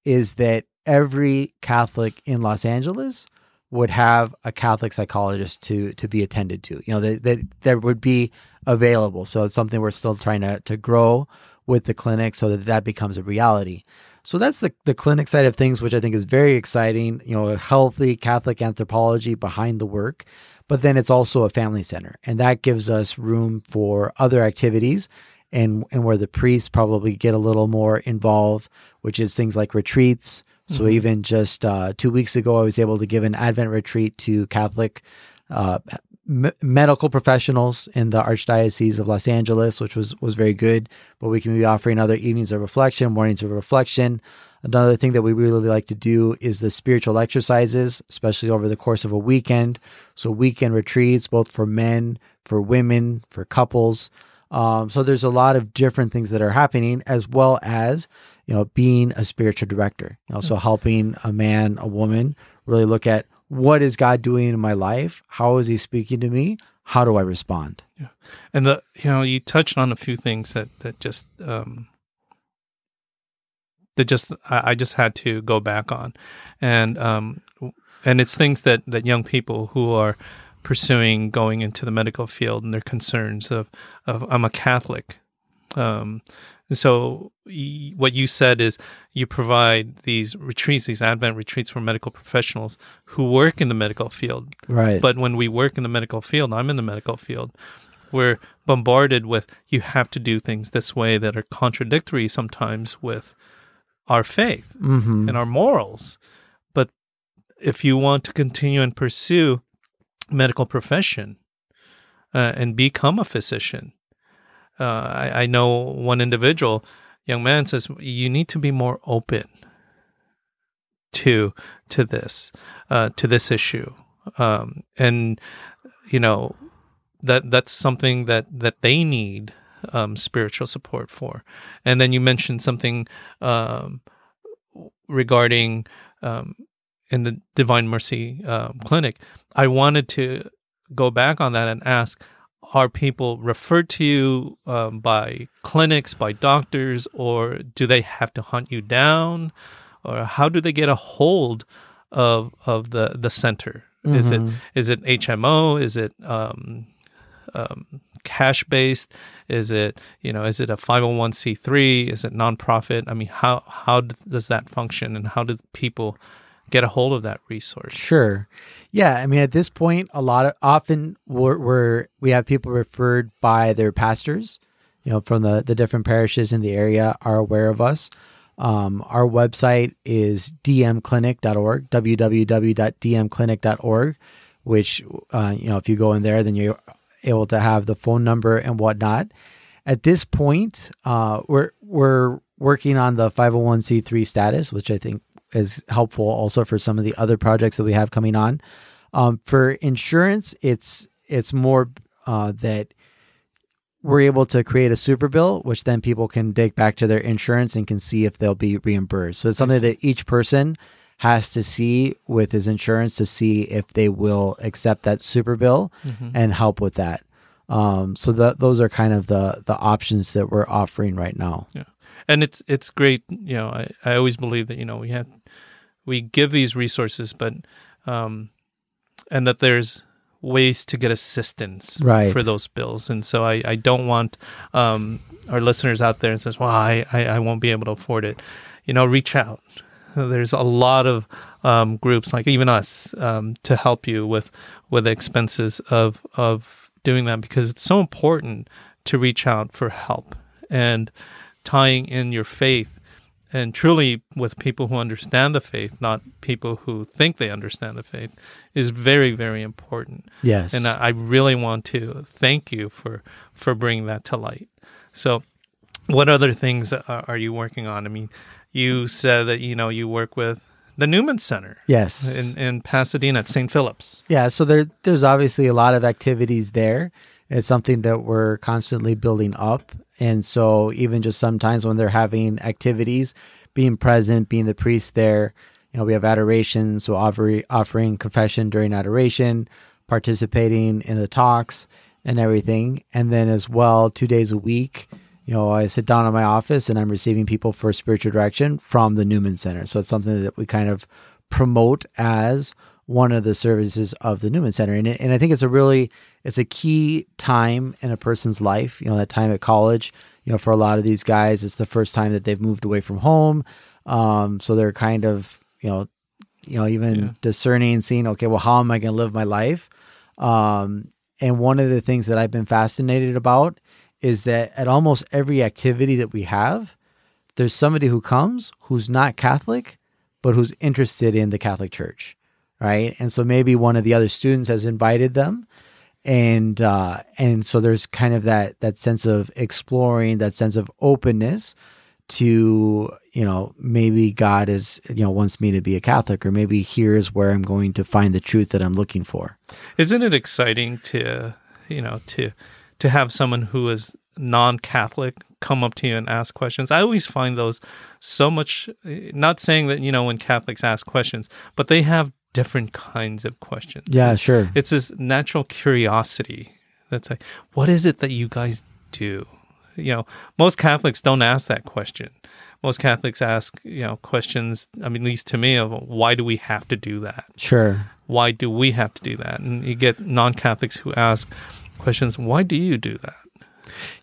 is that every Catholic in Los Angeles would have a Catholic psychologist to to be attended to. You know, that that, that would be available. So it's something we're still trying to to grow with the clinic so that that becomes a reality. So that's the the clinic side of things, which I think is very exciting. You know, a healthy Catholic anthropology behind the work, but then it's also a family center, and that gives us room for other activities. And, and where the priests probably get a little more involved, which is things like retreats. So Mhm. even just uh, two weeks ago, I was able to give an Advent retreat to Catholic uh, m- medical professionals in the Archdiocese of Los Angeles, which was was very good. But we can be offering other evenings of reflection, mornings of reflection. Another thing that we really like to do is the spiritual exercises, especially over the course of a weekend. So weekend retreats, both for men, for women, for couples. Um, so there's a lot of different things that are happening, as well as you know being a spiritual director. You know, so helping a man, a woman, really look at what is God doing in my life? How is He speaking to me? How do I respond? Yeah, And the you know you touched on a few things that that just um, that just I, I just had to go back on, and um, and it's things that that young people who are pursuing going into the medical field and their concerns of of I'm a Catholic. Um, so y- what you said is you provide these retreats, these Advent retreats for medical professionals who work in the medical field. Right. But when we work in the medical field, I'm in the medical field. We're bombarded with you have to do things this way that are contradictory sometimes with our faith hmm and our morals. But if you want to continue and pursue medical profession uh, and become a physician, uh, I, I know one individual, young man, says you need to be more open to to this uh, to this issue, um, and you know that that's something that that they need um, spiritual support for. And then you mentioned something um, regarding um, in the Divine Mercy um, Clinic. I wanted to go back on that and ask: Are people referred to you um, by clinics, by doctors, or do they have to hunt you down, or how do they get a hold of of the the center? Is it is it HMO? Is it um, um, cash based? Is it you know is it a five hundred one c three? Is it nonprofit? I mean, how how does that function, and how do people get a hold of that resource? Sure. Yeah. I mean, at this point, a lot of often we're, we're we have people referred by their pastors, you know, from the the different parishes in the area are aware of us. Um, our website is dmclinic.org, www.dmclinic.org, which, uh, you know, if you go in there, then you're able to have the phone number and whatnot. At this point, uh, we're, we're working on the 501c3 status, which I think is helpful also for some of the other projects that we have coming on. Um, for insurance, it's, it's more, uh, that we're able to create a super bill, which then people can dig back to their insurance and can see if they'll be reimbursed. So it's something that each person has to see with his insurance to see if they will accept that super bill and help with that. Um, so that those are kind of the the options that we're offering right now. Yeah, and it's it's great. You know, I, I always believe that you know we have we give these resources, but um, and that there's ways to get assistance Right. for those bills. And so I I don't want um our listeners out there and says, well, I I, I won't be able to afford it. You know, reach out. There's a lot of um, groups like even us um, to help you with with expenses of of doing that because it's so important to reach out for help and tying in your faith and truly with people who understand the faith, not people who think they understand the faith, is very very important. Yes. And I really want to thank you for for bringing that to light. So, what other things are are you working on? I mean, you said that you know you work with the Newman Center yes. in in Pasadena at St. Philip's. Yeah, so there there's obviously a lot of activities there. It's something that we're constantly building up. And so even just sometimes when they're having activities, being present, being the priest there, you know, we have adoration, so offer, offering confession during adoration, participating in the talks and everything. And then as well, two days a week, you know, I sit down in my office and I'm receiving people for spiritual direction from the Newman Center. So it's something that we kind of promote as one of the services of the Newman Center. And, and I think it's a really, it's a key time in a person's life, you know, that time at college, you know, for a lot of these guys, it's the first time that they've moved away from home. Um, so they're kind of, you know, you know, even Yeah. discerning, seeing, okay, well, how am I going to live my life? Um, and one of the things that I've been fascinated about is that at almost every activity that we have, there's somebody who comes who's not Catholic, but who's interested in the Catholic Church, right? And so maybe one of the other students has invited them, and uh, and so there's kind of that that sense of exploring, that sense of openness to you know maybe God is you know wants me to be a Catholic, or maybe here's where I'm going to find the truth that I'm looking for. Isn't it exciting to you know to to have someone who is non-Catholic come up to you and ask questions? I always find those so much. Not saying that you know when Catholics ask questions, but they have different kinds of questions. Yeah, sure. It's this natural curiosity that's like, what is it that you guys do? You know, most Catholics don't ask that question. Most Catholics ask, you know, questions, I mean, at least to me, of why do we have to do that? Sure. Why do we have to do that? And you get non Catholics who ask questions, why do you do that?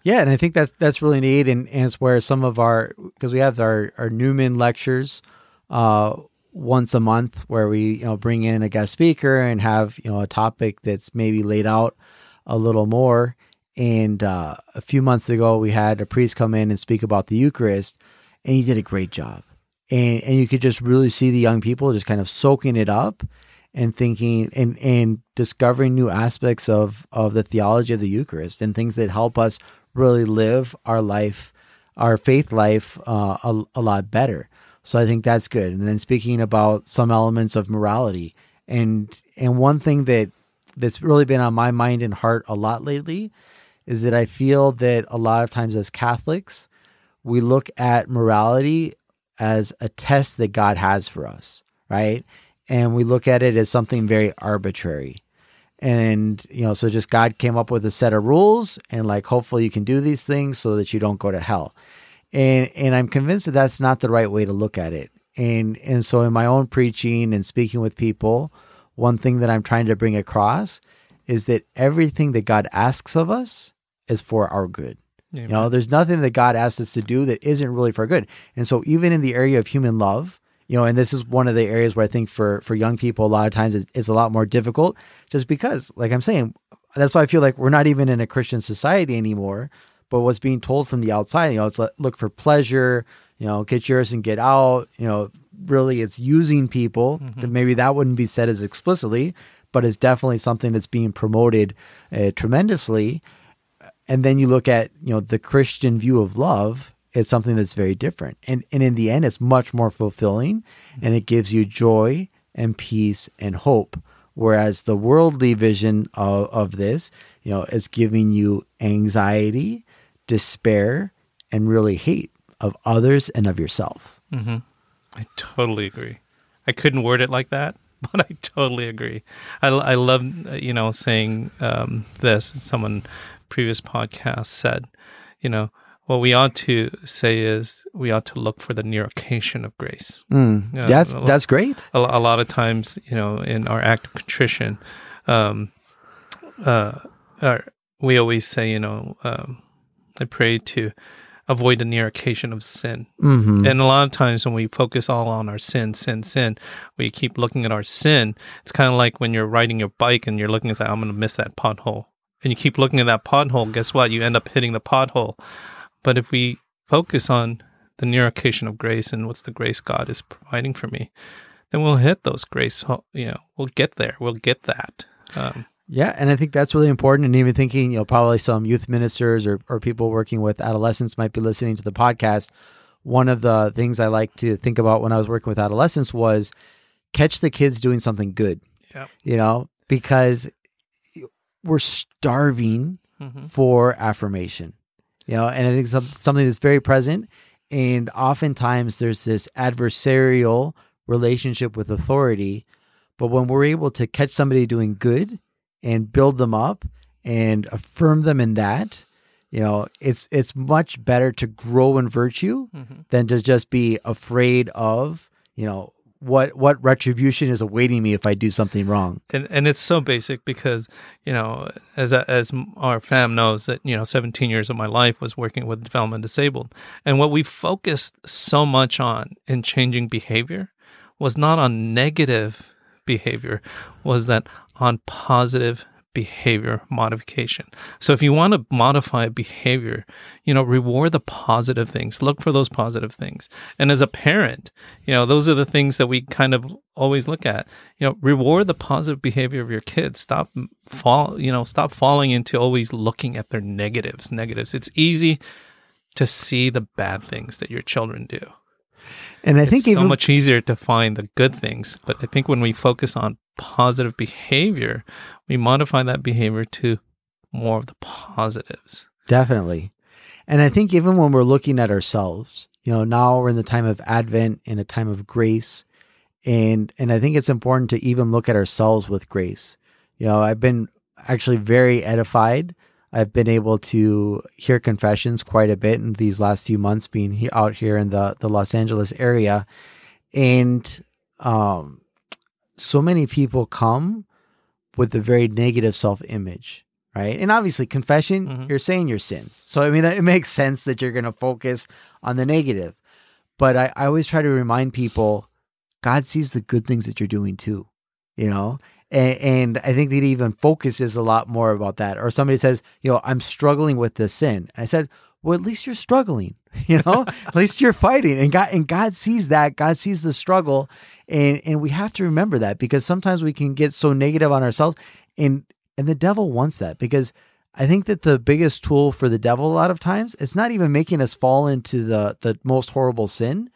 Yeah, and I think that's that's really neat, and, and it's where some of our because we have our our Newman lectures uh, once a month where we you know bring in a guest speaker and have you know a topic that's maybe laid out a little more. And uh, a few months ago, we had a priest come in and speak about the Eucharist, and he did a great job. And and you could just really see the young people just kind of soaking it up and thinking and and discovering new aspects of of the theology of the Eucharist and things that help us really live our life, our faith life, uh, a, a lot better. So I think that's good. And then speaking about some elements of morality, and and one thing that that's really been on my mind and heart a lot lately is that I feel that a lot of times as Catholics, we look at morality as a test that God has for us, right? and we look at it as something very arbitrary. And, you know, so just God came up with a set of rules and like hopefully you can do these things so that you don't go to hell. And and I'm convinced that that's not the right way to look at it. And and so in my own preaching and speaking with people, one thing that I'm trying to bring across is that everything that God asks of us is for our good. Amen. You know, there's nothing that God asks us to do that isn't really for good. And so even in the area of human love, you know and this is one of the areas where i think for for young people a lot of times it's, it's a lot more difficult just because like i'm saying that's why i feel like we're not even in a christian society anymore but what's being told from the outside you know it's like, look for pleasure you know get yours and get out you know really it's using people. That maybe that wouldn't be said as explicitly but it's definitely something that's being promoted uh, tremendously. And then you look at you know the christian view of love it's something that's very different. And and in the end it's much more fulfilling and it gives you joy and peace and hope. Whereas the worldly vision of, of this you know is giving you anxiety despair and really hate of others and of yourself I totally agree. I couldn't word it like that, but I totally agree. I, I love, uh, you know, saying um, this. Someone previous podcast said, you know, what we ought to say is we ought to look for the near occasion of grace. mm. That's lot- that's great A, a lot of times, you know, in our act of contrition, um, uh, uh, we always say, you know, um, I pray to avoid the near occasion of sin. hmm And a lot of times when we focus all on our sin, sin, sin, we keep looking at our sin. It's kind of like when you're riding your bike and you're looking and say, I'm going to miss that pothole. And you keep looking at that pothole. Guess what? You end up hitting the pothole. But if we focus on the near occasion of grace and what's the grace God is providing for me, then we'll hit those grace. You know, we'll get there. We'll get that. Um, Yeah, and I think that's really important. And even thinking, you know, probably some youth ministers or, or people working with adolescents might be listening to the podcast. One of the things I like to think about when I was working with adolescents was catch the kids doing something good, yeah. you know, because we're starving hmm for affirmation, you know, and I think some, something that's very present. And oftentimes there's this adversarial relationship with authority. But when we're able to catch somebody doing good and build them up and affirm them in that, you know, it's it's much better to grow in virtue hmm than to just be afraid of, you know, what what retribution is awaiting me if I do something wrong. and and it's so basic because you know as as our fam knows that you know 17 years of my life was working with development disabled and what we focused so much on in changing behavior was not on negative behavior was that on positive behavior modification. So if you want to modify behavior you know reward the positive things. Look for those positive things. And as a parent you know those are the things that we kind of always look at. You know reward the positive behavior of your kids. Stop fall you know stop falling into always looking at their negatives negatives. It's easy to see the bad things that your children do And I think it's even so much easier to find the good things but i think when we focus on positive behavior we modify that behavior to more of the positives Definitely. And I think even when we're looking at ourselves, you know, now we're in the time of Advent, in a time of grace, And and I think it's important to even look at ourselves with grace. You know, I've been actually very edified. I've been able to hear confessions quite a bit in these last few months being he- out here in the the Los Angeles area. And um so many people come with a very negative self-image right? And obviously, confession, Mhm. you're saying your sins. So, I mean, it makes sense that you're going to focus on the negative. But I, I always try to remind people God sees the good things that you're doing too, you know? And, and I think that even focuses a lot more about that. Or somebody says, you know, I'm struggling with this sin. And I said, well, at least you're struggling, you know, at least you're fighting. And God, and God sees that. God sees the struggle. And, and we have to remember that because sometimes we can get so negative on ourselves. And and the devil wants that because I think that the biggest tool for the devil a lot of times it's not even making us fall into the the most horrible sin,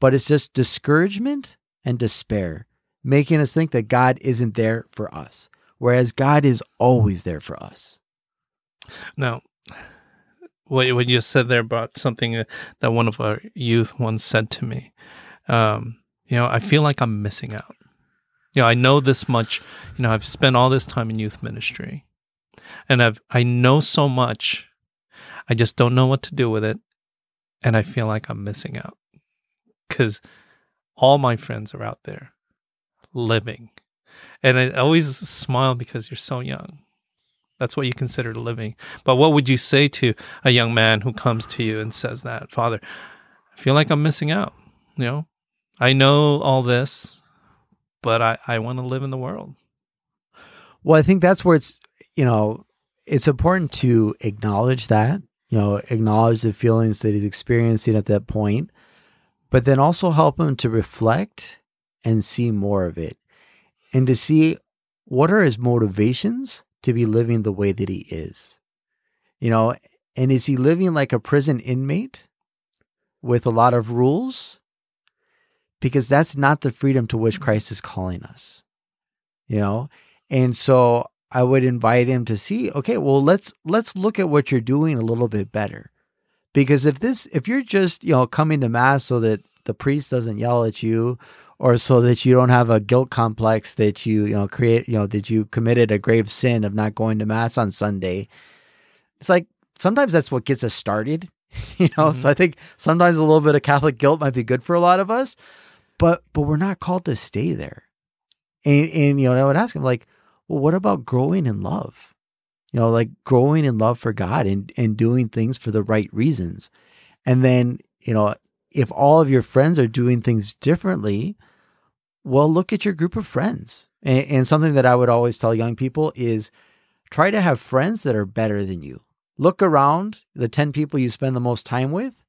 but it's just discouragement and despair, making us think that God isn't there for us, whereas God is always there for us. Now, what you said there about something that one of our youth once said to me. Um, you know, I feel like I'm missing out. You know, I know this much. You know, I've spent all this time in youth ministry, and I've I know so much. I just don't know what to do with it, and I feel like I'm missing out because all my friends are out there living, and I always smile because you're so young. That's what you consider living. But what would you say to a young man who comes to you and says that, Father, I feel like I'm missing out. You know, I know all this, but I, I want to live in the world. Well, I think that's where it's, you know, it's important to acknowledge that, you know, acknowledge the feelings that he's experiencing at that point, but then also help him to reflect and see more of it and to see what are his motivations to be living the way that he is. You know, and is he living like a prison inmate with a lot of rules? Because that's not the freedom to which Christ is calling us. You know, and so I would invite him to see, okay, well let's let's look at what you're doing a little bit better. Because if this if you're just, you know, coming to mass so that the priest doesn't yell at you or so that you don't have a guilt complex that you, you know, create, you know, that you committed a grave sin of not going to mass on Sunday. It's like sometimes that's what gets us started, you know. Mhm. So I think sometimes a little bit of Catholic guilt might be good for a lot of us, but but we're not called to stay there. And and you know, I would ask him like, well, what about growing in love? You know, like growing in love for God and and doing things for the right reasons. And then, you know, if all of your friends are doing things differently, well, look at your group of friends. And, and something that I would always tell young people is try to have friends that are better than you. Look around the 10 people you spend the most time with,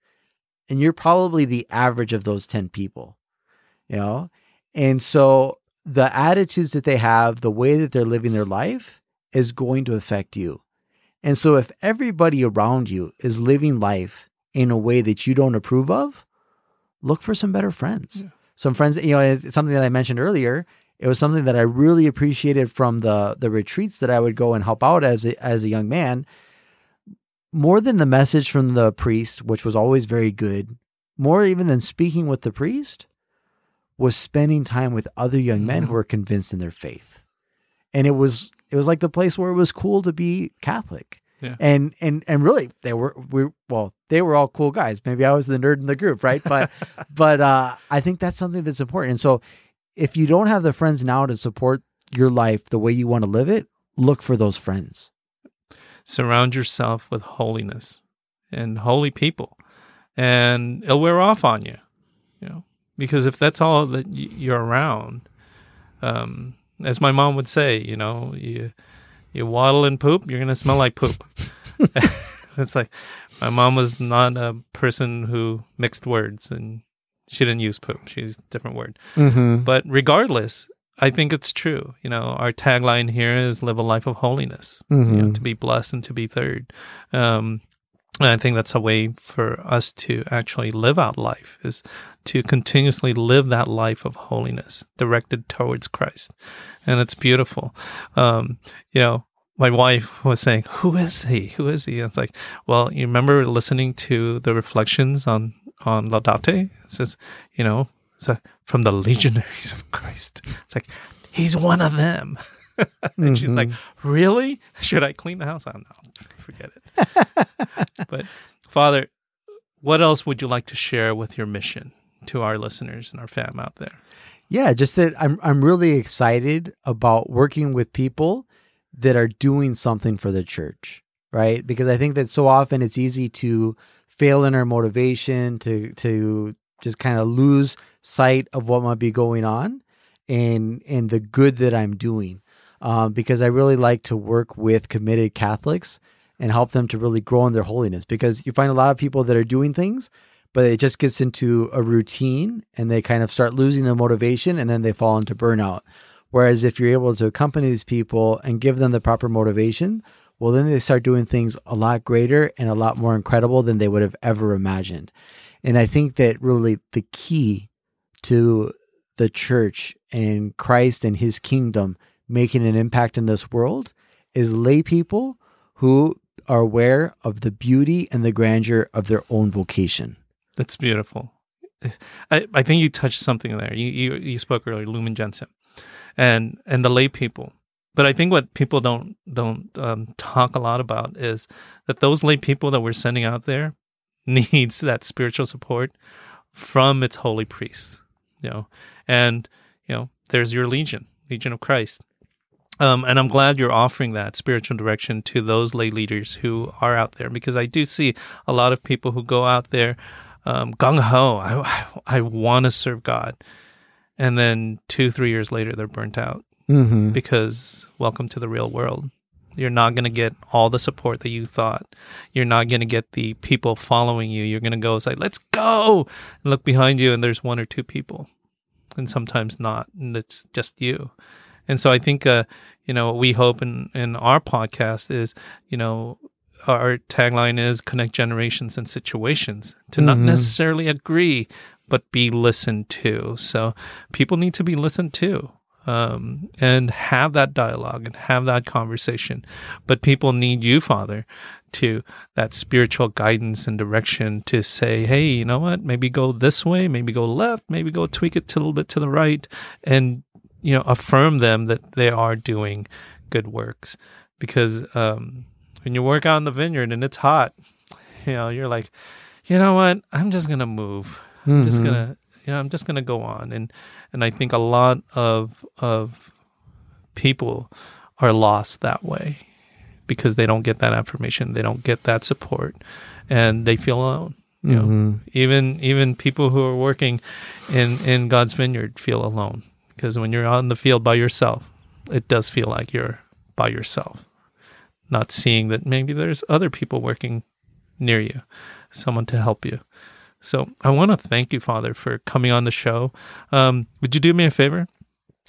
and you're probably the average of those 10 people, you know? And so the attitudes that they have, the way that they're living their life is going to affect you. And so if everybody around you is living life in a way that you don't approve of, look for some better friends. Yeah. Some friends, you know, it's something that I mentioned earlier. It was something that I really appreciated from the the retreats that I would go and help out as a, as a young man. More than the message from the priest, which was always very good, more even than speaking with the priest, was spending time with other young men who mm. were convinced in their faith. And it was it was like the place where it was cool to be Catholic. Yeah. And and and really they were we well, they were all cool guys. Maybe I was the nerd in the group, right? But but uh I think that's something that's important. And so if you don't have the friends now to support your life the way you want to live it, look for those friends. Surround yourself with holiness and holy people, and it'll wear off on you. You know, because if that's all that you're around, um, as my mom would say, you know, you you waddle and poop, you're gonna smell like poop. it's like my mom was not a person who mixed words, and she didn't use poop. She used a different word. Mm-hmm. But regardless, I think it's true. You know, our tagline here is live a life of holiness, you know, Mhm. to be blessed and to be third. Um, and I think that's a way for us to actually live out life is to continuously live that life of holiness directed towards Christ. And it's beautiful. Um, you know, my wife was saying, who is he? Who is he? And it's like, well, you remember listening to the reflections on, on Laudate? It says, you know, So from the legionaries of Christ. It's like, he's one of them. and she's like, really? Should I clean the house? I don't know. Forget it. but Father, what else would you like to share with your mission to our listeners and our fam out there? Yeah, just that I'm I'm really excited about working with people that are doing something for the church, right? Because I think that so often it's easy to fail in our motivation, to to just kind of lose sight of what might be going on and and the good that I'm doing. Um, because I really like to work with committed Catholics and help them to really grow in their holiness. Because you find a lot of people that are doing things, but it just gets into a routine and they kind of start losing the motivation and then they fall into burnout. Whereas if you're able to accompany these people and give them the proper motivation, well, then they start doing things a lot greater and a lot more incredible than they would have ever imagined. And I think that really the key to the church and Christ and his kingdom making an impact in this world is lay people who are aware of the beauty and the grandeur of their own vocation. That's beautiful. I, I think you touched something there. You, you you spoke earlier, Lumen Gentium, and and the lay people. But I think what people don't don't um, talk a lot about is that those lay people that we're sending out there needs that spiritual support from its holy priests. You know, and you know, there's your legion, Legion of Christ. Um, and I'm glad you're offering that spiritual direction to those lay leaders who are out there because I do see a lot of people who go out there um, gung ho. I, I want to serve God. And then two, three years later, they're burnt out Mm-hmm. because welcome to the real world. You're not going to get all the support that you thought. You're not going to get the people following you. You're going to go say, let's go and look behind you. And there's one or two people and sometimes not. And it's just you. And so I think, uh, you know, what we hope in, in our podcast is, you know, our tagline is connect generations and situations to not Mhm. necessarily agree, but be listened to. So people need to be listened to um, and have that dialogue and have that conversation. But people need you, Father, to that spiritual guidance and direction to say, hey, you know what? Maybe go this way, maybe go left, maybe go tweak it a little bit to the right, and you know, affirm them that they are doing good works. Because um, when you work out in the vineyard and it's hot, you know, you're like, you know what? I'm just gonna move. I'm just Mhm. gonna, you know, I'm just gonna go on. And and I think a lot of of people are lost that way because they don't get that affirmation, they don't get that support, and they feel alone. You know, Mhm. even even people who are working in in God's vineyard feel alone because when you're out in the field by yourself, it does feel like you're by yourself, not seeing that maybe there's other people working near you, someone to help you. So I want to thank you, Father, for coming on the show. Um, would you do me a favor?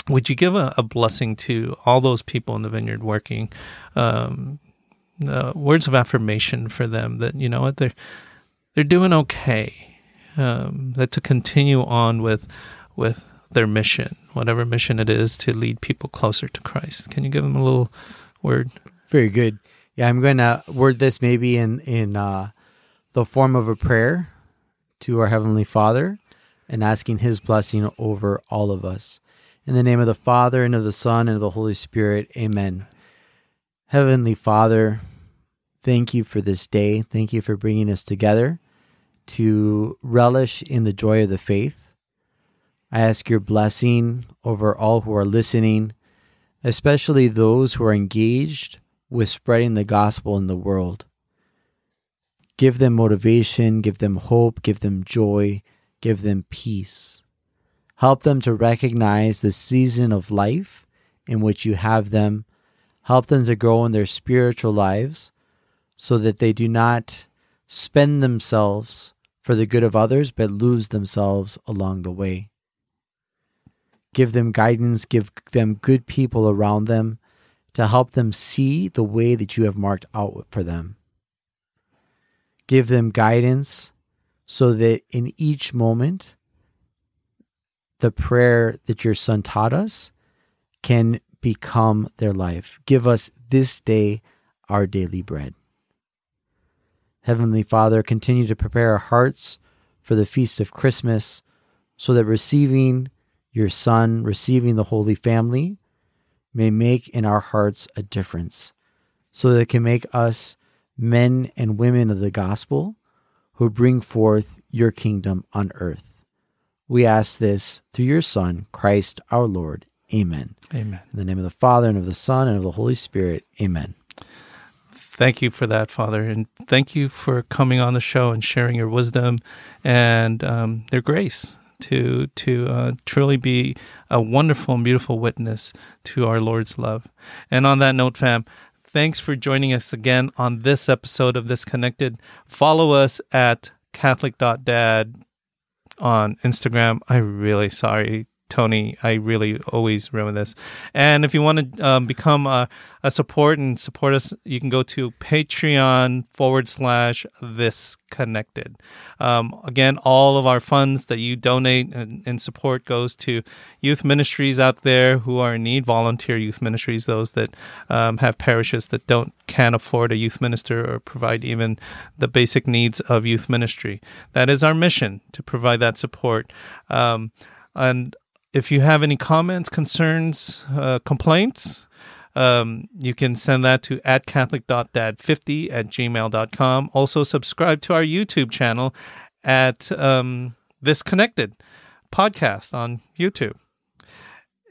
Would you give a, a blessing to all those people in the vineyard working? Um, uh, words of affirmation for them that you know what they're they're doing okay. Um, that to continue on with with their mission, whatever mission it is, to lead people closer to Christ. Can you give them a little word? Very good. Yeah, I'm going to word this maybe in in uh, the form of a prayer to our heavenly Father, and asking His blessing over all of us. In the name of the Father and of the Son and of the Holy Spirit. Amen. Heavenly Father, thank you for this day. Thank you for bringing us together to relish in the joy of the faith. I ask your blessing over all who are listening, especially those who are engaged with spreading the gospel in the world. Give them motivation, give them hope, give them joy, give them peace. Help them to recognize the season of life in which you have them. Help them to grow in their spiritual lives so that they do not spend themselves for the good of others, but lose themselves along the way. Give them guidance, give them good people around them to help them see the way that you have marked out for them. Give them guidance so that in each moment, the prayer that your son taught us can become their life. Give us this day our daily bread. Heavenly Father, continue to prepare our hearts for the feast of Christmas. so that receiving your Son, receiving the Holy Family, may make in our hearts a difference, so that it can make us men and women of the gospel who bring forth your kingdom on earth. We ask this through your Son, Christ our Lord. Amen. Amen. In the name of the Father, and of the Son, and of the Holy Spirit. Amen. Thank you for that, Father, and thank you for coming on the show and sharing your wisdom and um, your grace to to uh, truly be a wonderful and beautiful witness to our Lord's love. And on that note, fam, thanks for joining us again on this episode of This Connected. Follow us at Catholic.dad on Instagram. I'm really sorry Tony. I really always remember this. And if you want to um, become a, a, support and support us, you can go to Patreon forward slash this connected. Um, again, all of our funds that you donate and, and, support goes to youth ministries out there who are in need, volunteer youth ministries, those that um, have parishes that don't can't afford a youth minister or provide even the basic needs of youth ministry. That is our mission to provide that support. Um, and if you have any comments, concerns, uh, complaints, um, you can send that to at catholic.dad50 at gmail.com. Also, subscribe to our YouTube channel at um, This Connected podcast on YouTube.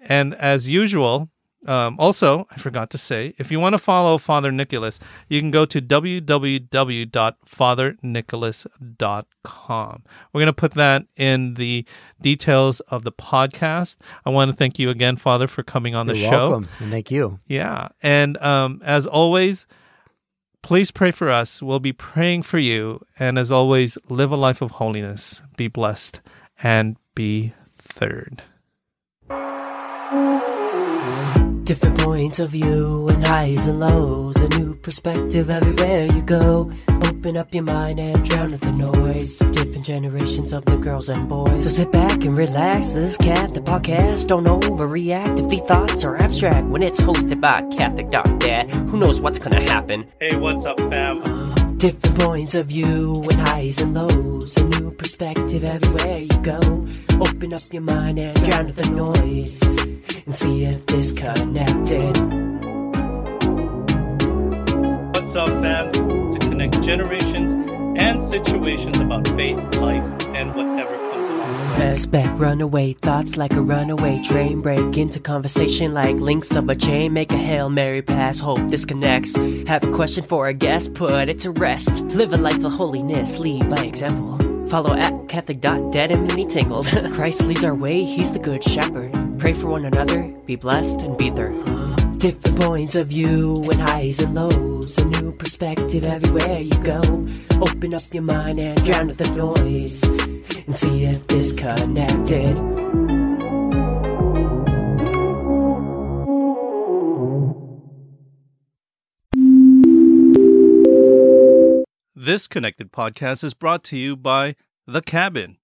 And as usual, um, also, I forgot to say, if you want to follow Father Nicholas, you can go to www.fathernicholas.com. We're going to put that in the details of the podcast. I want to thank you again, Father, for coming on the You're show. Welcome, and thank you. Yeah, and um, as always, please pray for us. We'll be praying for you, and as always, live a life of holiness. Be blessed and be third. Different points of view and highs and lows. A new perspective everywhere you go. Open up your mind and drown out the noise. Different generations of the girls and boys. So sit back and relax. This cat, the podcast. Don't overreact if the thoughts are abstract. When it's hosted by Catholic Dog Dad, who knows what's gonna happen? Hey, what's up, fam? Different points of view and highs and lows. A new perspective everywhere you go. Open up your mind and drown out the noise. And see if disconnected. What's up, fam? To connect generations and situations about faith, life, and whatever Expect runaway thoughts like a runaway train. Break into conversation like links of a chain. Make a Hail Mary pass, hope disconnects. Have a question for a guest, put it to rest. Live a life of holiness, lead by example. Follow at Catholic.dead and mini tangled. Christ leads our way, he's the good shepherd. Pray for one another, be blessed, and be there. Different points of view and highs and lows. A new perspective everywhere you go. Open up your mind and drown out the noise. And see if disconnected. This Connected podcast is brought to you by The Cabin.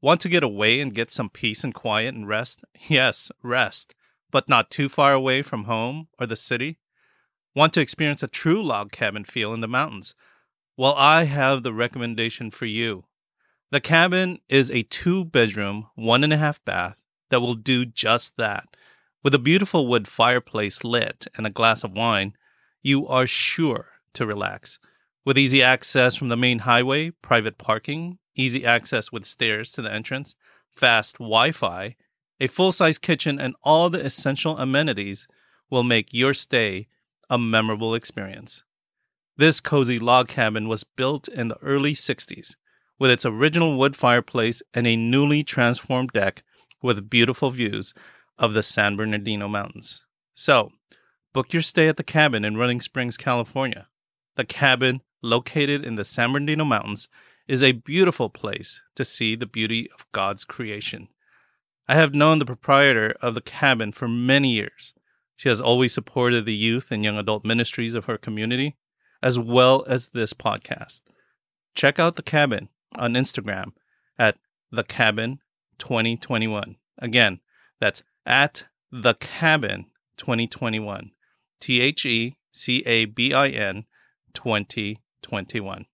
Want to get away and get some peace and quiet and rest? Yes, rest, but not too far away from home or the city? Want to experience a true log cabin feel in the mountains? Well, I have the recommendation for you. The cabin is a two bedroom, one and a half bath that will do just that. With a beautiful wood fireplace lit and a glass of wine, you are sure to relax. With easy access from the main highway, private parking, easy access with stairs to the entrance, fast Wi Fi, a full size kitchen, and all the essential amenities will make your stay a memorable experience. This cozy log cabin was built in the early 60s with its original wood fireplace and a newly transformed deck with beautiful views of the San Bernardino Mountains. So, book your stay at the cabin in Running Springs, California. The cabin, located in the San Bernardino Mountains, is a beautiful place to see the beauty of God's creation. I have known the proprietor of the cabin for many years. She has always supported the youth and young adult ministries of her community, as well as this podcast. Check out the cabin on Instagram at the cabin 2021. Again, that's at the cabin 2021. T H E C A B I N 2021.